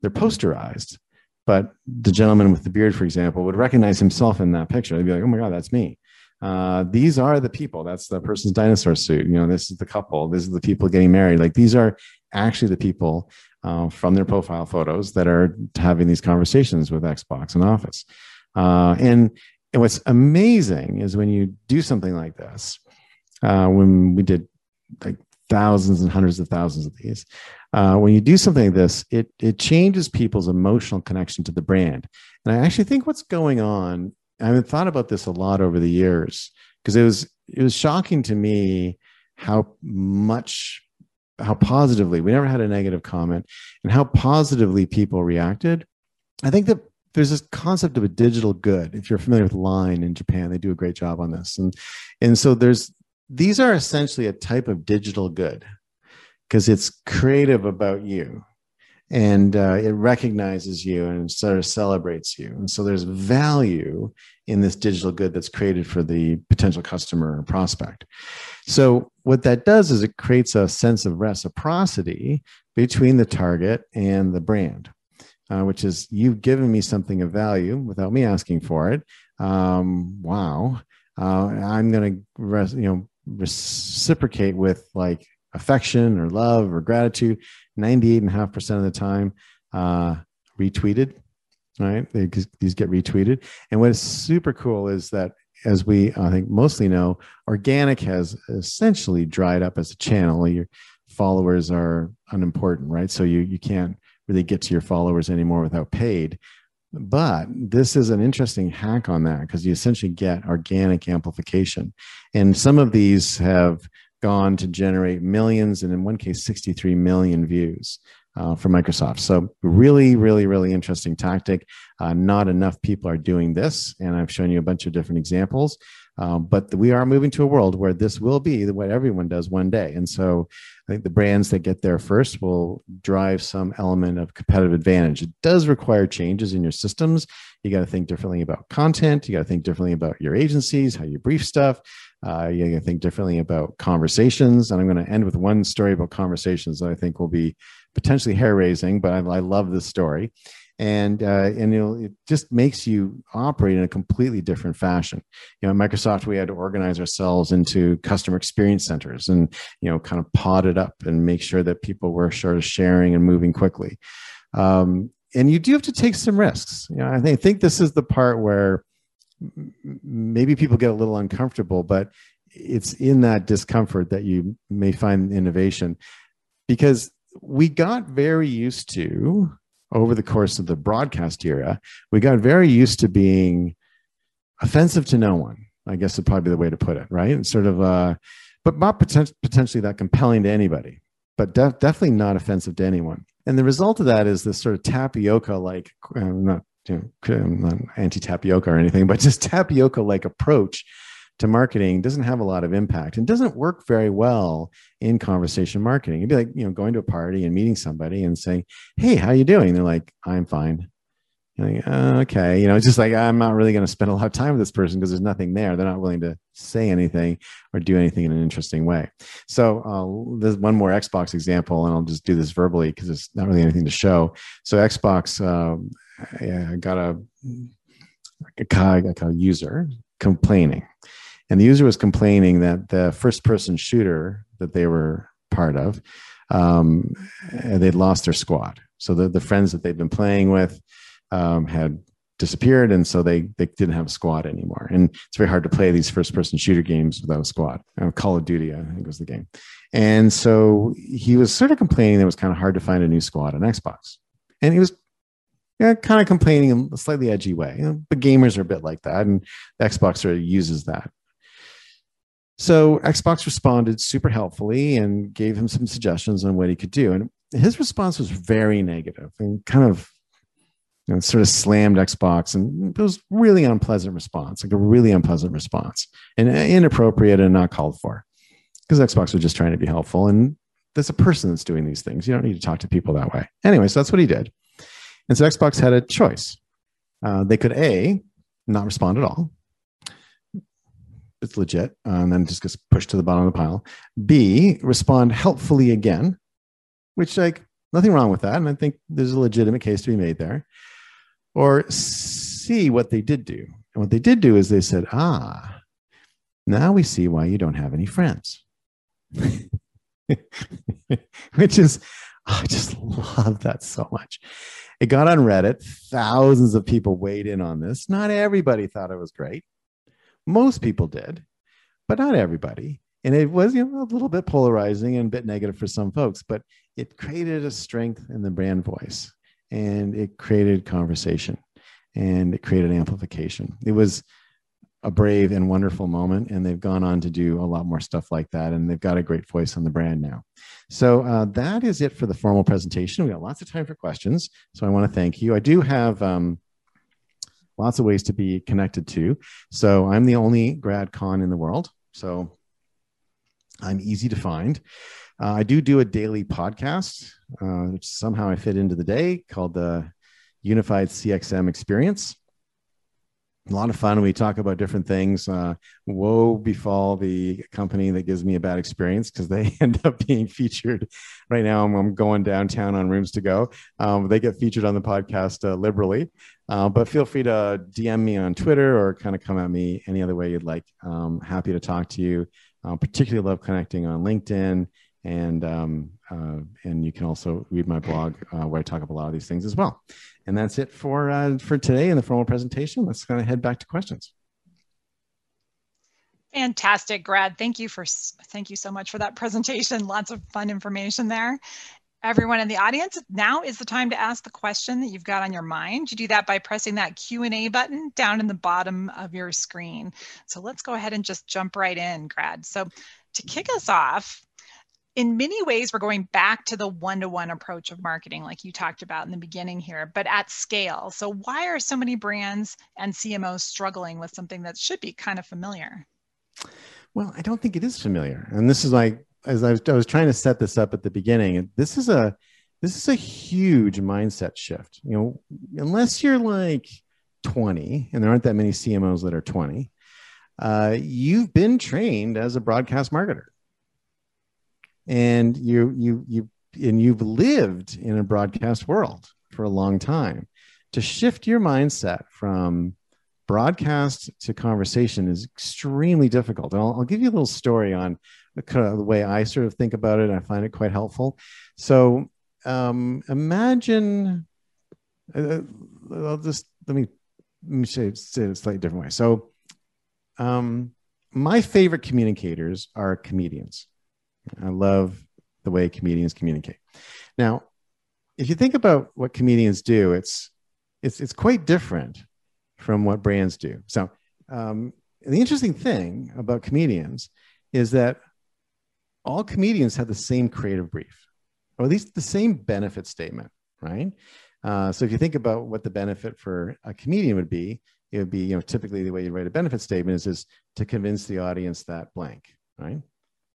They're posterized, but the gentleman with the beard, for example, would recognize himself in that picture. They'd be like, "Oh my God, that's me." uh, these are the people. That's the person's dinosaur suit. You know, this is the couple. This is the people getting married. Like these are actually the people uh, from their profile photos that are having these conversations with Xbox and Office. Uh, and, and what's amazing is when you do something like this, uh, when we did like thousands and hundreds of thousands of these, uh, when you do something like this, it it changes people's emotional connection to the brand. And I actually think what's going on I've thought about this a lot over the years because it was it was shocking to me how much how positively we never had a negative comment and how positively people reacted. I think that there's this concept of a digital good. If you're familiar with Line in Japan, they do a great job on this. And and so there's these are essentially a type of digital good because it's creative about you and uh, it recognizes you and sort of celebrates you. And so there's value in this digital good that's created for the potential customer or prospect. So what that does is it creates a sense of reciprocity between the target and the brand, uh, which is you've given me something of value without me asking for it. Um, wow, uh, I'm going to you know reciprocate with like affection or love or gratitude 98.5% of the time uh, retweeted right? They, these get retweeted. And what is super cool is that as we i think mostly know organic has essentially dried up as a channel. Your followers are unimportant right? So you you can't really get to your followers anymore without paid but this is an interesting hack on that because you essentially get organic amplification and some of these have gone to generate millions and in one case 63 million views uh, for Microsoft. So really, really, really interesting tactic. Uh, not enough people are doing this, and I've shown you a bunch of different examples. Um, but we are moving to a world where this will be what everyone does one day. And so I think the brands that get there first will drive some element of competitive advantage. It does require changes in your systems. You got to think differently about content. You got to think differently about your agencies, how you brief stuff. Uh, you got to think differently about conversations. And I'm going to end with one story about conversations that I think will be potentially hair raising, but I, I love this story and uh, and it just makes you operate in a completely different fashion. You know, Microsoft, we had to organize ourselves into customer experience centers, and you know, kind of pot it up and make sure that people were sort of sharing and moving quickly. Um, and you do have to take some risks. You know, I I think this is the part where maybe people get a little uncomfortable, but it's in that discomfort that you may find innovation because we got very used to over the course of the broadcast era, we got very used to being offensive to no one. I guess would probably be the way to put it, right? And sort of, uh, but not poten- potentially that compelling to anybody, but def- definitely not offensive to anyone. And the result of that is this sort of tapioca like, uh, not, you know, not anti tapioca or anything, but just tapioca like approach to marketing doesn't have a lot of impact and doesn't work very well in conversation marketing. It'd be like, you know, going to a party and meeting somebody and saying, Hey, how you doing? they're like, I'm fine. Like, uh, okay. You know, it's just like, I'm not really going to spend a lot of time with this person because there's nothing there. They're not willing to say anything or do anything in an interesting way. So uh, there's one more Xbox example, and I'll just do this verbally because it's not really anything to show. So Xbox um, I got a, a, a user complaining and the user was complaining that the first person shooter that they were part of, um, they'd lost their squad. So the, the friends that they'd been playing with um, had disappeared, and so they they didn't have a squad anymore. And it's very hard to play these first person shooter games without a squad. Uh, Call of Duty, I think was the game. And so he was sort of complaining that it was kind of hard to find a new squad on Xbox, and he was yeah, kind of complaining in a slightly edgy way. You know, the gamers are a bit like that, and Xbox sort of uses that. So Xbox responded super helpfully and gave him some suggestions on what he could do. And his response was very negative and kind of you know, sort of slammed Xbox. And it was really unpleasant response, like a really unpleasant response and inappropriate and not called for because Xbox was just trying to be helpful. And there's a person that's doing these things. You don't need to talk to people that way. Anyway, so that's what he did. And so Xbox had a choice. Uh, they could A, not respond at all, it's legit, uh, and then it just gets pushed to the bottom of the pile. B, respond helpfully again, which like nothing wrong with that, and I think there's a legitimate case to be made there. Or C, what they did do, and what they did do is they said, ah, Now we see why you don't have any friends. Which is, oh, I just love that so much. It got on Reddit. Thousands of people weighed in on this. Not everybody thought it was great. Most people did, but not everybody. And it was you know, a little bit polarizing and a bit negative for some folks, but it created a strength in the brand voice and it created conversation and it created amplification. It was a brave and wonderful moment, and they've gone on to do a lot more stuff like that, and they've got a great voice on the brand now. So uh, that is it for the formal presentation. We got lots of time for questions, so I want to thank you. I do have um, lots of ways to be connected to. So I'm the only Grad Conn in the world, so I'm easy to find. Uh, I do do a daily podcast, uh, which somehow I fit into the day called the Unified CXM Experience a lot of fun. We talk about different things. Uh, woe befall the company that gives me a bad experience because they end up being featured. Right now, I'm, I'm going downtown on Rooms to Go. Um, they get featured on the podcast uh, liberally. Uh, but feel free to DM me on Twitter or kind of come at me any other way you'd like. Um, happy to talk to you. Um, particularly love connecting on LinkedIn and um, uh, and you can also read my blog uh, where I talk about a lot of these things as well. And that's it for uh, for today in the formal presentation. Let's kind of head back to questions. Fantastic, Grad. Thank you for thank you so much for that presentation. Lots of fun information there. Everyone in the audience, now is the time to ask the question that you've got on your mind. You do that by pressing that Q&A button down in the bottom of your screen. So let's go ahead and just jump right in, Grad. So to kick us off, in many ways, we're going back to the one to one approach of marketing, like you talked about in the beginning here, but at scale. So, why are so many brands and CMOs struggling with something that should be kind of familiar? Well, I don't think it is familiar. And this is like, as I was, I was trying to set this up at the beginning, this is a this is a huge mindset shift. You know, unless you're like 20, and there aren't that many CMOs that are 20, uh, you've been trained as a broadcast marketer and you you you and you've lived in a broadcast world for a long time to shift your mindset from broadcast to conversation is extremely difficult. I'll, I'll, give you a little story on kind of the way I sort of think about it. I find it quite helpful. So um, imagine, uh, I'll just let me let me say, say it a slightly different way. So um, my favorite communicators are comedians. I love the way comedians communicate. Now, if you think about what comedians do, it's it's it's quite different from what brands do. So, um, the interesting thing about comedians is that all comedians have the same creative brief, or at least the same benefit statement, right? Uh, so, if you think about what the benefit for a comedian would be, it would be, you know, typically the way you write a benefit statement is, is to convince the audience that blank, right?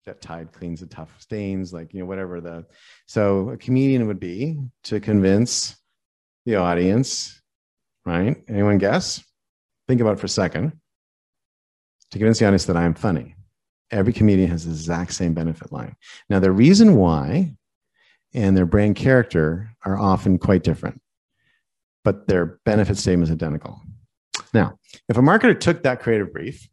that Tide cleans the tough stains, like, you know, whatever the. So a comedian would be to convince the audience, right? Anyone guess? Think about it for a second. To convince the audience that I'm funny. Every comedian has the exact same benefit line. Now, the reason why and their brand character are often quite different, but their benefit statement is identical. Now, if a marketer took that creative brief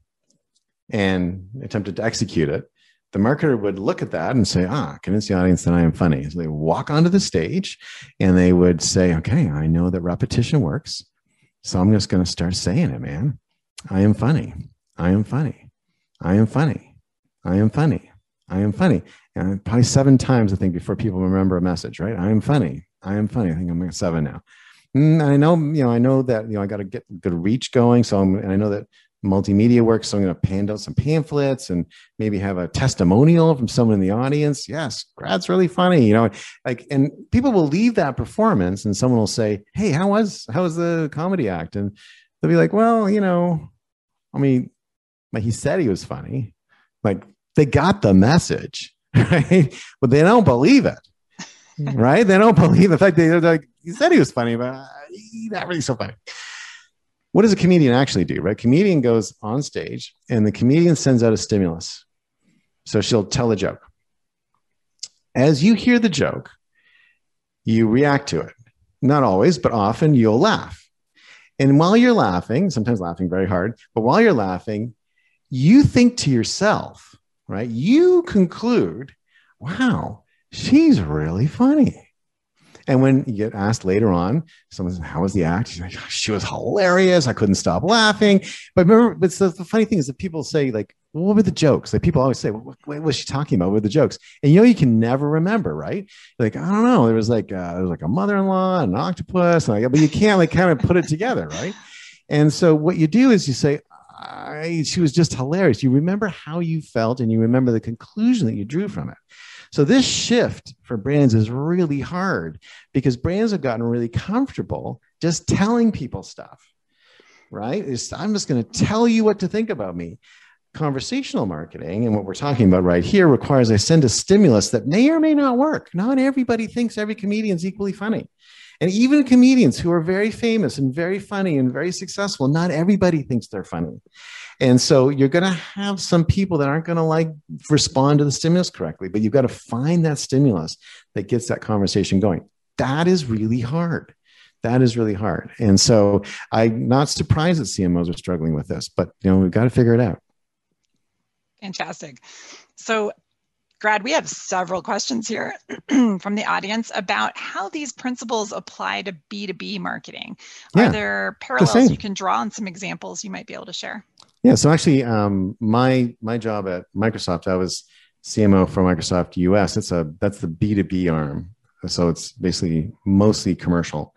and attempted to execute it, the marketer would look at that and say, ah, convince the audience that I am funny. So they walk onto the stage and they would say, okay, I know that repetition works. So I'm just going to start saying it, man. I am funny. I am funny. I am funny. I am funny. I am funny. And probably seven times, I think, before people remember a message, right? I am funny. I am funny. I think I'm at seven now. And mm, I know, you know, I know that, you know, I got to get good reach going. So I'm, and I know that multimedia works. So I'm going to hand out some pamphlets and maybe have a testimonial from someone in the audience. Yes, Grad's really funny, you know, like, and people will leave that performance and someone will say, Hey, how was, how was the comedy act? And they'll be like, well, you know, I mean, like he said he was funny. Like they got the message, right? But they don't believe it. right? They don't believe the fact they're like, he said he was funny, but uh, he's not really so funny what does a comedian actually do, right? Comedian goes on stage and the comedian sends out a stimulus. So she'll tell a joke. As you hear the joke, you react to it. Not always, but often you'll laugh. And while you're laughing, sometimes laughing very hard, but while you're laughing, you think to yourself, right? You conclude, wow, she's really funny. And when you get asked later on, someone says, How was the act? Like, she was hilarious. I couldn't stop laughing. But remember, but the, the funny thing is that people say, like, what were the jokes? Like people always say, what, what, was she talking about? What were the jokes? And you know, you can never remember, right? Like, I don't know. There was like, uh, there was like a mother-in-law, an octopus, and like, but you can't like kind of put it together, right? And so what you do is you say, she was just hilarious. You remember how you felt and you remember the conclusion that you drew from it. So this shift for brands is really hard because brands have gotten really comfortable just telling people stuff, right? It's, I'm just going to tell you what to think about me. Conversational marketing and what we're talking about right here requires I send a stimulus that may or may not work. Not everybody thinks every comedian is equally funny. And even comedians who are very famous and very funny and very successful, not everybody thinks they're funny. And so you're going to have some people that aren't going to like respond to the stimulus correctly, but you've got to find that stimulus that gets that conversation going. That is really hard. That is really hard. And so I'm not surprised that CMOs are struggling with this, but you know, we've got to figure it out. Fantastic. So Grad, we have several questions here from the audience about how these principles apply to B2B marketing. Yeah, Are there parallels the you can draw on some examples you might be able to share? Yeah, so actually, um, my my job at Microsoft, I was CMO for Microsoft US. It's a that's the B2B arm. So it's basically mostly commercial,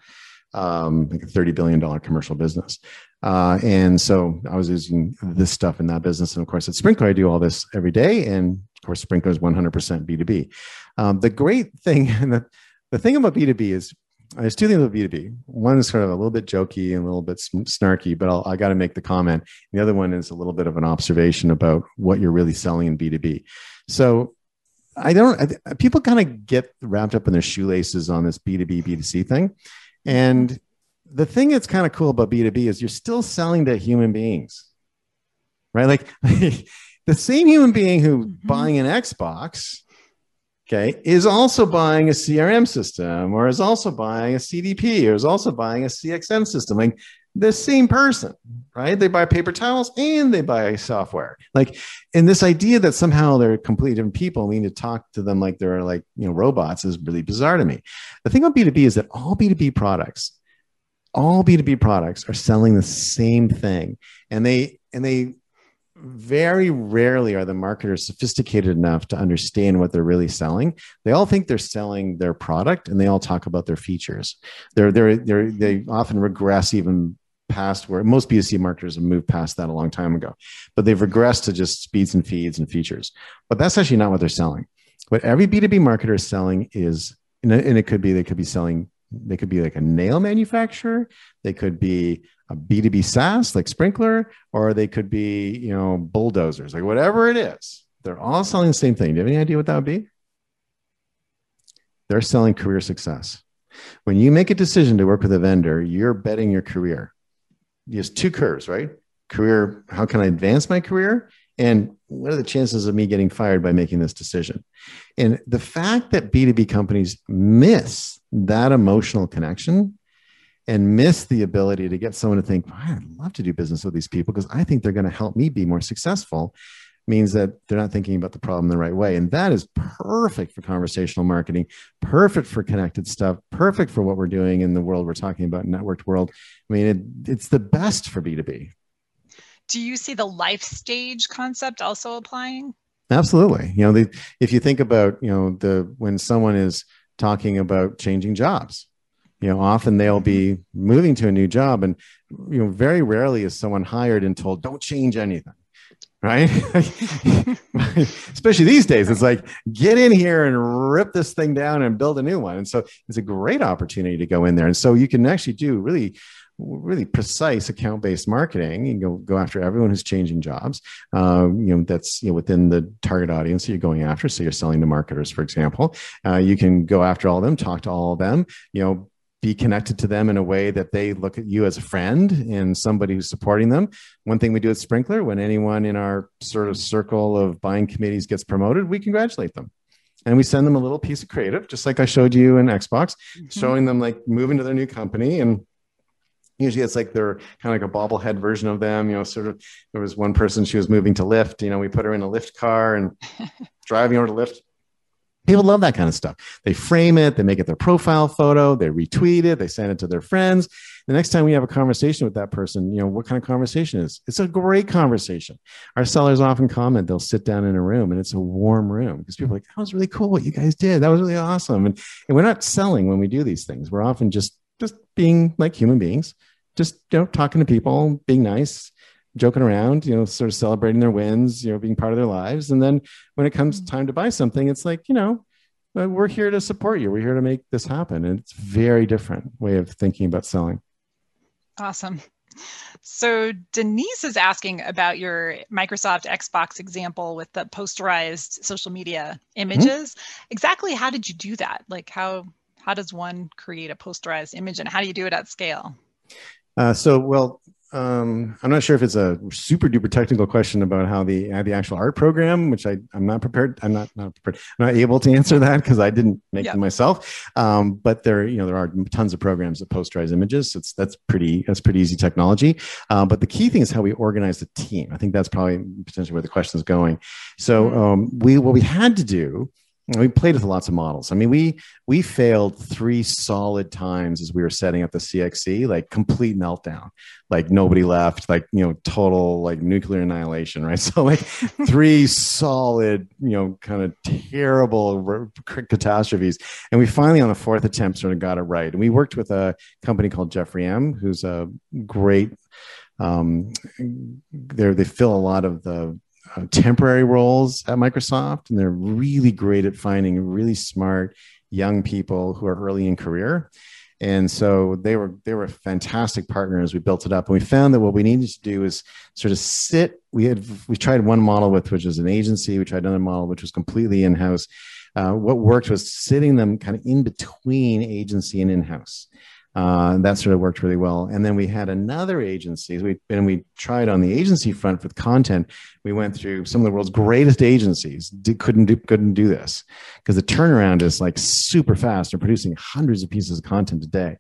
um, like a $30 billion commercial business. Uh, and so I was using this stuff in that business. And of course, at Sprinklr, I do all this every day. And of course, Sprinklr is 100% B2B. Um, the great thing, and the, the thing about B2B is there's two things about B2B. One is sort of a little bit jokey and a little bit snarky, but I'll, I got to make the comment. The other one is a little bit of an observation about what you're really selling in B2B. So I don't, I, people kind of get wrapped up in their shoelaces on this B2B, B2C thing. And the thing that's kind of cool about B2B is you're still selling to human beings, right? Like, the same human being who mm-hmm. buying an Xbox, okay, is also buying a CRM system or is also buying a CDP or is also buying a CXM system. Like the same person, right? They buy paper towels and they buy software. Like, and this idea that somehow they're completely different people, we need to talk to them like they're like, you know, robots is really bizarre to me. The thing about B2B is that all B2B products all b2b products are selling the same thing and they and they very rarely are the marketers sophisticated enough to understand what they're really selling. They all think they're selling their product and they all talk about their features. They're, they're, they're, they often regress even past where most B2C marketers have moved past that a long time ago, but they've regressed to just speeds and feeds and features. But that's actually not what they're selling. What every B2B marketer is selling is, and it could be, they could be selling, they could be like a nail manufacturer. They could be a B2B SaaS like Sprinklr, or they could be, you know, bulldozers, like whatever it is. They're all selling the same thing. Do you have any idea what that would be? They're selling career success. When you make a decision to work with a vendor, you're betting your career. There's two curves, right? Career, how can I advance my career? And what are the chances of me getting fired by making this decision? And the fact that B2B companies miss that emotional connection and miss the ability to get someone to think, I'd love to do business with these people because I think they're going to help me be more successful means that they're not thinking about the problem the right way. And that is perfect for conversational marketing, perfect for connected stuff, perfect for what we're doing in the world we're talking about, networked world. I mean, it, it's the best for B2B. Do you see the life stage concept also applying? Absolutely. You know, the, if you think about, you know, the when someone is talking about changing jobs, you know often they'll be mm-hmm. moving to a new job and you know very rarely is someone hired and told don't change anything right especially these days it's like get in here and rip this thing down and build a new one and so it's a great opportunity to go in there and so you can actually do really really precise account-based marketing and go go after everyone who's changing jobs um, you know that's you know within the target audience that you're going after so you're selling to marketers for example uh, you can go after all of them talk to all of them you know be connected to them in a way that they look at you as a friend and somebody who's supporting them. One thing we do at Sprinklr, when anyone in our sort of circle of buying committees gets promoted, we congratulate them. And we send them a little piece of creative, just like I showed you in Xbox, mm-hmm. showing them like moving to their new company and usually it's like they're kind of like a bobblehead version of them you know sort of there was one person she was moving to Lyft you know we put her in a Lyft car and driving over to Lyft. People love that kind of stuff. They frame it they make it their profile photo they retweet it they send it to their friends. The next time we have a conversation with that person you know what kind of conversation is it's a great conversation. Our sellers often comment they'll sit down in a room and it's a warm room because people are like that was really cool what you guys did. That was really awesome. And, and we're not selling when we do these things. We're often just just being like human beings just you know talking to people being nice joking around you know sort of celebrating their wins you know being part of their lives and then when it comes Mm-hmm. time to buy something it's like you know uh, we're here to support you we're here to make this happen and it's very different way of thinking about selling Awesome. So Denise is asking about your Microsoft Xbox example with the posterized social media images. Exactly how did you do that? Like how how does one create a posterized image and how do you do it at scale? Uh, so, well, um, I'm not sure if it's a super duper technical question about how the uh, the actual art program, which I I'm not prepared. I'm not not prepared. I'm not able to answer that because I didn't make Yeah. them myself. Um, but there, you know, there are tons of programs that posterize images. So it's that's pretty that's pretty easy technology. Uh, but the key thing is how we organize the team. I think that's probably potentially where the question is going. So Mhm. um, we what we had to do. We played with lots of models. I mean, we we failed three solid times as we were setting up the CXC, like complete meltdown like nobody left, like you know, total like nuclear annihilation, right? So like three solid, you know, kind of terrible catastrophes, and we finally on the fourth attempt sort of got it right. And we worked with a company called Jeffrey M, who's a great. Um, they fill a lot of the uh, temporary roles at Microsoft, and they're really great at finding really smart young people who are early in career. And so they were they were fantastic partners. We built it up and we found that what we needed to do is sort of sit. We had we tried one model with which was an agency. We tried another model which was completely in-house. Uh, what worked was sitting them kind of in between agency and in-house uh, that sort of worked really well. And then we had another agency. We and we tried on the agency front with content. We went through some of the world's greatest agencies. Did, couldn't do couldn't do this because the turnaround is like super fast. They're producing hundreds of pieces of content a day.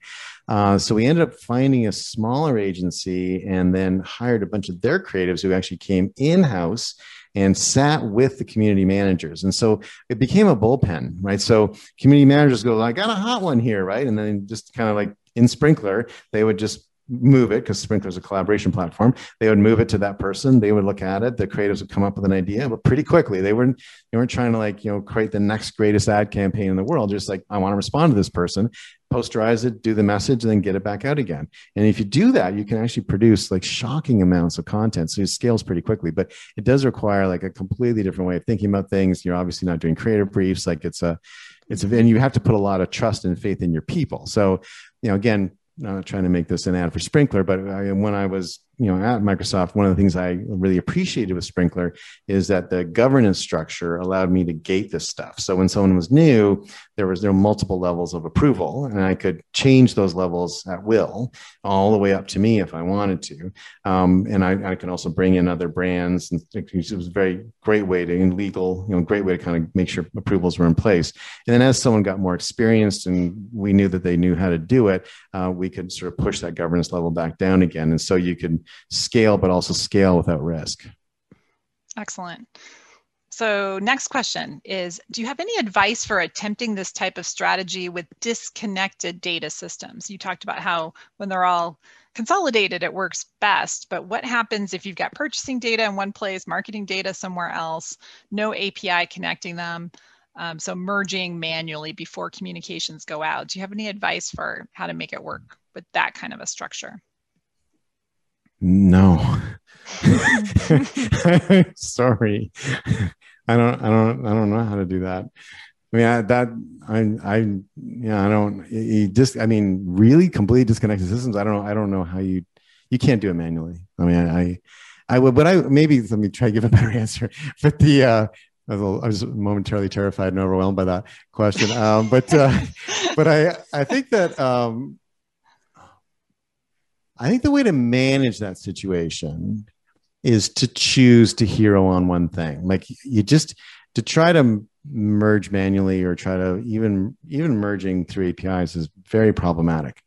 Uh, so we ended up finding a smaller agency and then hired a bunch of their creatives who actually came in house and sat with the community managers. And so it became a bullpen, right? So community managers go, I got a hot one here, right? And then just kind of like in Sprinklr, they would just move it because Sprinklr is a collaboration platform. They would move it to that person. They would look at it. The creatives would come up with an idea, but pretty quickly they weren't they weren't trying to like you know create the next greatest ad campaign in the world. Just like I want to respond to this person, posterize it, do the message, and then get it back out again. And if you do that, you can actually produce like shocking amounts of content. So it scales pretty quickly, but it does require like a completely different way of thinking about things. You're obviously not doing creative briefs. Like it's a it's a, and you have to put a lot of trust and faith in your people. So you know, again, I'm not trying to make this an ad for Sprinklr, but I, when I was, you know, at Microsoft, one of the things I really appreciated with Sprinklr is that the governance structure allowed me to gate this stuff. So when someone was new, there was there were multiple levels of approval, and I could change those levels at will, all the way up to me if I wanted to. Um, and I, I can also bring in other brands, and it was a very great way to, in legal, you know, great way to kind of make sure approvals were in place. And then as someone got more experienced and we knew that they knew how to do it, uh, we could sort of push that governance level back down again. And so you could scale, but also scale without risk. Excellent. So next question is, do you have any advice for attempting this type of strategy with disconnected data systems? You talked about how when they're all consolidated, it works best, but what happens if you've got purchasing data in one place, marketing data somewhere else, no API connecting them? Um, so merging manually before communications go out. Do you have any advice for how to make it work with that kind of a structure? No. Sorry. I don't I don't I don't know how to do that. I mean, I, that I I yeah, I don't you just I mean, really completely disconnected systems. I don't know I don't know how you you can't do it manually. I mean, I I, I would but I maybe let me try to give a better answer. But the uh I was, I was momentarily terrified and overwhelmed by that question. Um, but uh, but I I think that um, I think the way to manage that situation is to choose to hero on one thing. Like you just to try to merge manually or try to even even merging through APIs is very problematic.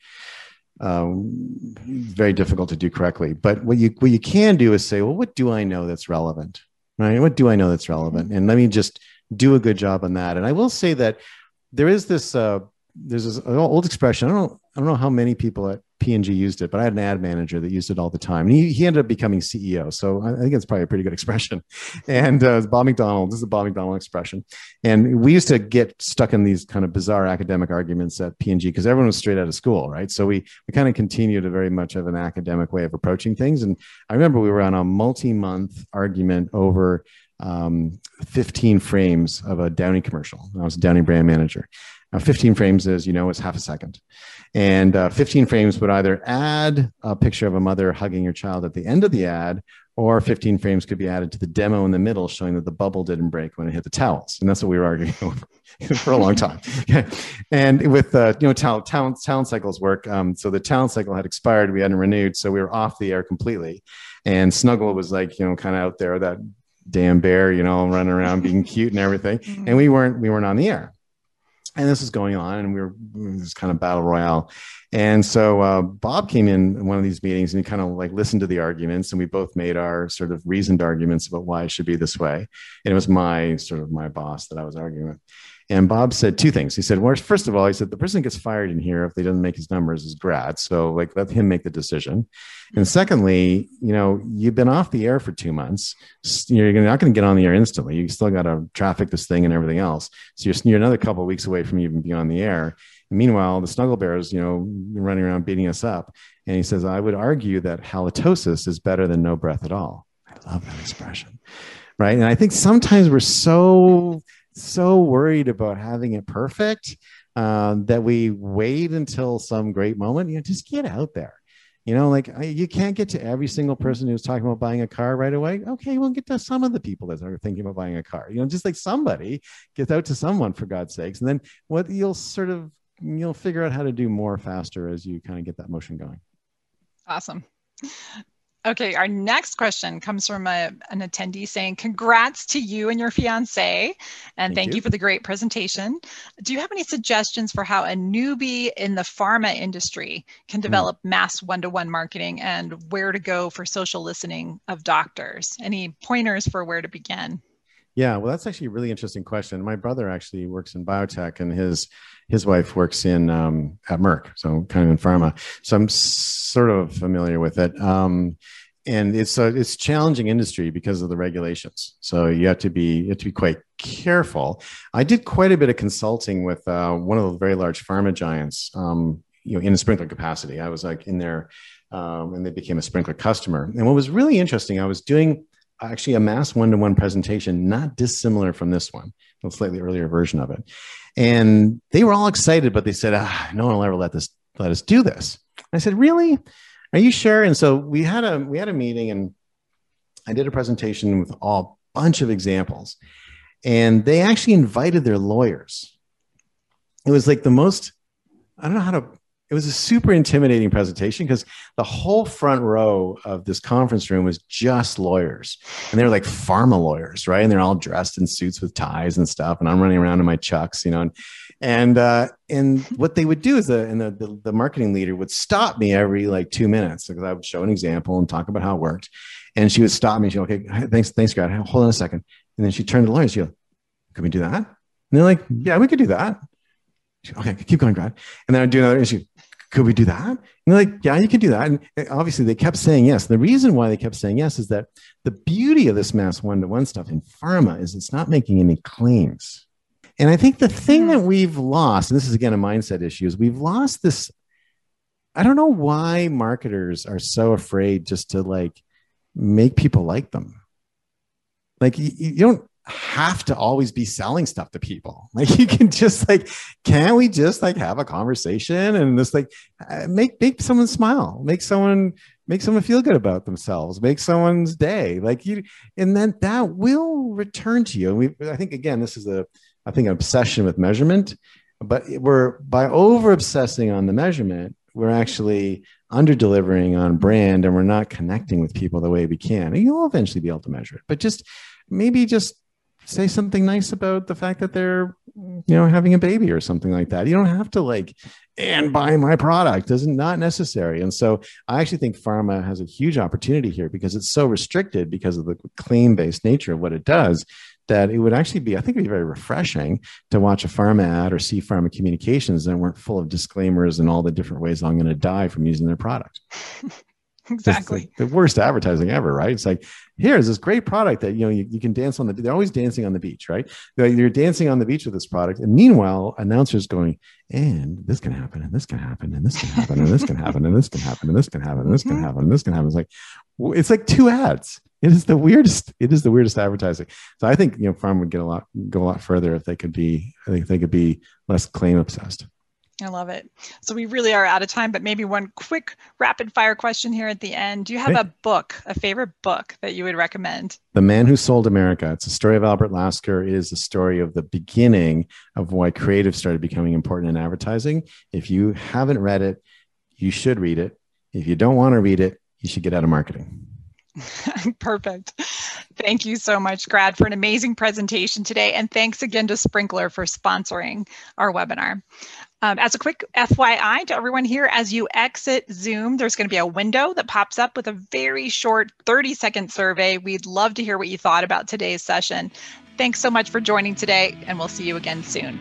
um, very difficult to do correctly. But what you what you can do is say, well, what do I know that's relevant? Right? What do I know that's relevant? And let me just do a good job on that. And I will say that there is this uh, there's this old expression. I don't know, I don't know how many people at P&G used it, but I had an ad manager that used it all the time. And he, he ended up becoming CEO. So I think it's probably a pretty good expression. And uh, Bob McDonald, this is a Bob McDonald expression. And we used to get stuck in these kind of bizarre academic arguments at P&G because everyone was straight out of school, right? So we, we kind of continued a very much of an academic way of approaching things. And I remember we were on a multi-month argument over um, 15 frames of a Downy commercial. I was a brand manager. Now, 15 frames is, you know, it's half a second. And uh, 15 frames would either add a picture of a mother hugging her child at the end of the ad, or 15 frames could be added to the demo in the middle showing that the bubble didn't break when it hit the towels. And that's what we were arguing over for a long time. and with, uh, you know, talent, talent, talent cycles work. Um, so the talent cycle had expired. We hadn't renewed. So we were off the air completely. And Snuggle was like, you know, kind of out there, that damn bear, you know, running around being cute and everything. And we weren't, we weren't on the air and this is going on and we were this kind of battle royale. And so uh, bob came in one of these meetings and he kind of like listened to the arguments and we both made our sort of reasoned arguments about why it should be this way. And it was my sort of my boss that i was arguing with and Bob said two things. He said, well, first of all, he said, the person gets fired in here if they doesn't make his numbers as grad. So like let him make the decision. And secondly, you know, you've been off the air for two months. You're not going to get on the air instantly. You still got to traffic this thing and everything else. So you're, you're another couple weeks away from even being on the air. And meanwhile, the snuggle bears, you know, running around beating us up. And he says, I would argue that halitosis is better than no breath at all. I love that expression. Right. And I think sometimes we're so so worried about having it perfect um, that we wait until some great moment. You know, just get out there. You know, like you can't get to every single person who's talking about buying a car right away. Okay, we'll get to some of the people that are thinking about buying a car. You know, just like somebody gets out to someone for God's sakes, and then what you'll sort of you'll figure out how to do more faster as you kind of get that motion going. Awesome. Okay, our next question comes from a, an attendee saying, Congrats to you and your fiance, and thank, thank you. you. for the great presentation. Do you have any suggestions for how a newbie in the pharma industry can hmm. develop mm. mass one to one marketing and where to go for social listening of doctors? Any pointers for where to begin? Yeah, well, that's actually a really interesting question. My brother actually works in biotech, and his his wife works in um, at Merck, so kind of in pharma. So I'm sort of familiar with it. Um, and it's a it's challenging industry because of the regulations. So you have to be you have to be quite careful. I did quite a bit of consulting with uh, one of the very large pharma giants, um, you know, in a Sprinklr capacity. I was like in there, um, and they became a Sprinklr customer. And what was really interesting, I was doing actually a mass one-to-one presentation not dissimilar from this one a slightly earlier version of it and they were all excited but they said ah, no one will ever let this let us do this. I said really? Are you sure? And so we had a we had a meeting and i did a presentation with a bunch of examples. And they actually invited their lawyers. It was like the most i don't know how to it was a super intimidating presentation because the whole front row of this conference room was just lawyers. And they're like pharma lawyers right? And they're all dressed in suits with ties and stuff and i'm running around in my chucks you know? And and uh, and what they would do is the and the, the, the marketing leader would stop me every like two minutes because i would show an example and talk about how it worked. And she would stop me she okay thanks thanks god hold on a second. And then she turned to the lawyers she go can we do that? And they're like yeah we could do that okay, keep going, Grad. And then I do another issue. Could we do that? And they're like, yeah, you can do that. And obviously they kept saying yes. The reason why they kept saying yes is that the beauty of this mass one-to-one stuff in pharma is it's not making any claims. And I think the thing that mm-hmm. we've lost, and this is again a mindset issue, is we've lost this. I don't know why marketers are so afraid just to like make people like them. Like you, you don't have to always be selling stuff to people. Like you can just like, can we just like have a conversation and just like uh, make make someone smile, make someone make someone feel good about themselves, make someone's day. Like you, and then that will return to you. And we, I think again, this is a, I think an obsession with measurement, but we're by over obsessing on the measurement, we're actually under delivering on brand and we're not connecting with people the way we can. And you'll eventually be able to measure it, but just maybe just say something nice about the fact that they're you know, having a baby or something like that. You don't have to like and buy my product is not necessary. And so I actually think pharma has a huge opportunity here because it's so restricted because of the claim based nature of what it does that it would actually be, I think it'd be very refreshing to watch a pharma ad or see pharma communications that weren't full of disclaimers and all the different ways I'm going to die from using their product. exactly. the, the, worst advertising ever right? It's like here's this great product that you know you, you, can dance on the they're always dancing on the beach right? You're dancing on the beach with this product and meanwhile announcers going and this can happen and this can happen and this can happen and this can happen and this can happen and this can happen and this can mm-hmm. happen and this can happen. It's like it's like two ads. It is the weirdest it is the weirdest advertising. So i think you know pharma would get a lot go a lot further if they could be i think they could be less claim obsessed I love it. So we really are out of time, but maybe one quick rapid fire question here at the end. Do you have hey. a book, a favorite book that you would recommend? The Man Who Sold America. It's a story of Albert Lasker. It is the story of the beginning of why creative started becoming important in advertising. If you haven't read it, you should read it. If you don't want to read it, you should get out of marketing. Perfect. Thank you so much, Grad, for an amazing presentation today. And thanks again to Sprinklr for sponsoring our webinar. Um, as a quick FYI to everyone here, as you exit Zoom, there's going to be a window that pops up with a very short 30 second survey. We'd love to hear what you thought about today's session. Thanks so much for joining today, and we'll see you again soon.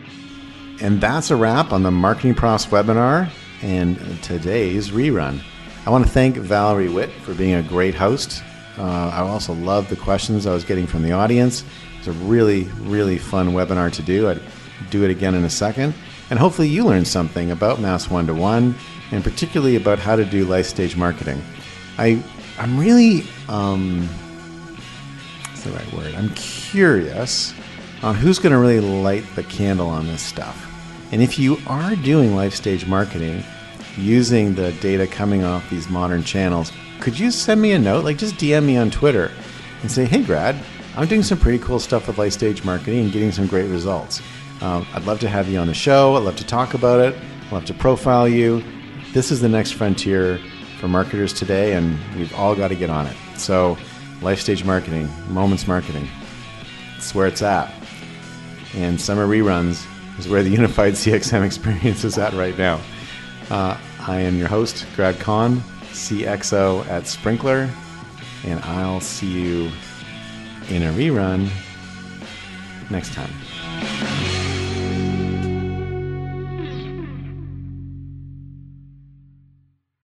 And that's a wrap on the MarketingProfs webinar and today's rerun. I want to thank Valerie Witt for being a great host. Uh, I also love the questions I was getting from the audience. It's a really, really fun webinar to do. I'd do it again in a second. And hopefully, you learned something about Mass One to One, and particularly about how to do life stage marketing. I, I'm really, um, what's the right word? I'm curious on who's going to really light the candle on this stuff. And if you are doing life stage marketing using the data coming off these modern channels, could you send me a note? Like, just DM me on Twitter and say, hey, Grad, I'm doing some pretty cool stuff with life stage marketing and getting some great results. Um, I'd love to have you on the show. I'd love to talk about it. I'd love to profile you. This is the next frontier for marketers today, and we've all got to get on it. So, life stage marketing, moments marketing, it's where it's at. And summer reruns is where the unified CXM experience is at right now. Uh, I am your host, Grad Conn, CXO at Sprinklr, and I'll see you in a rerun next time.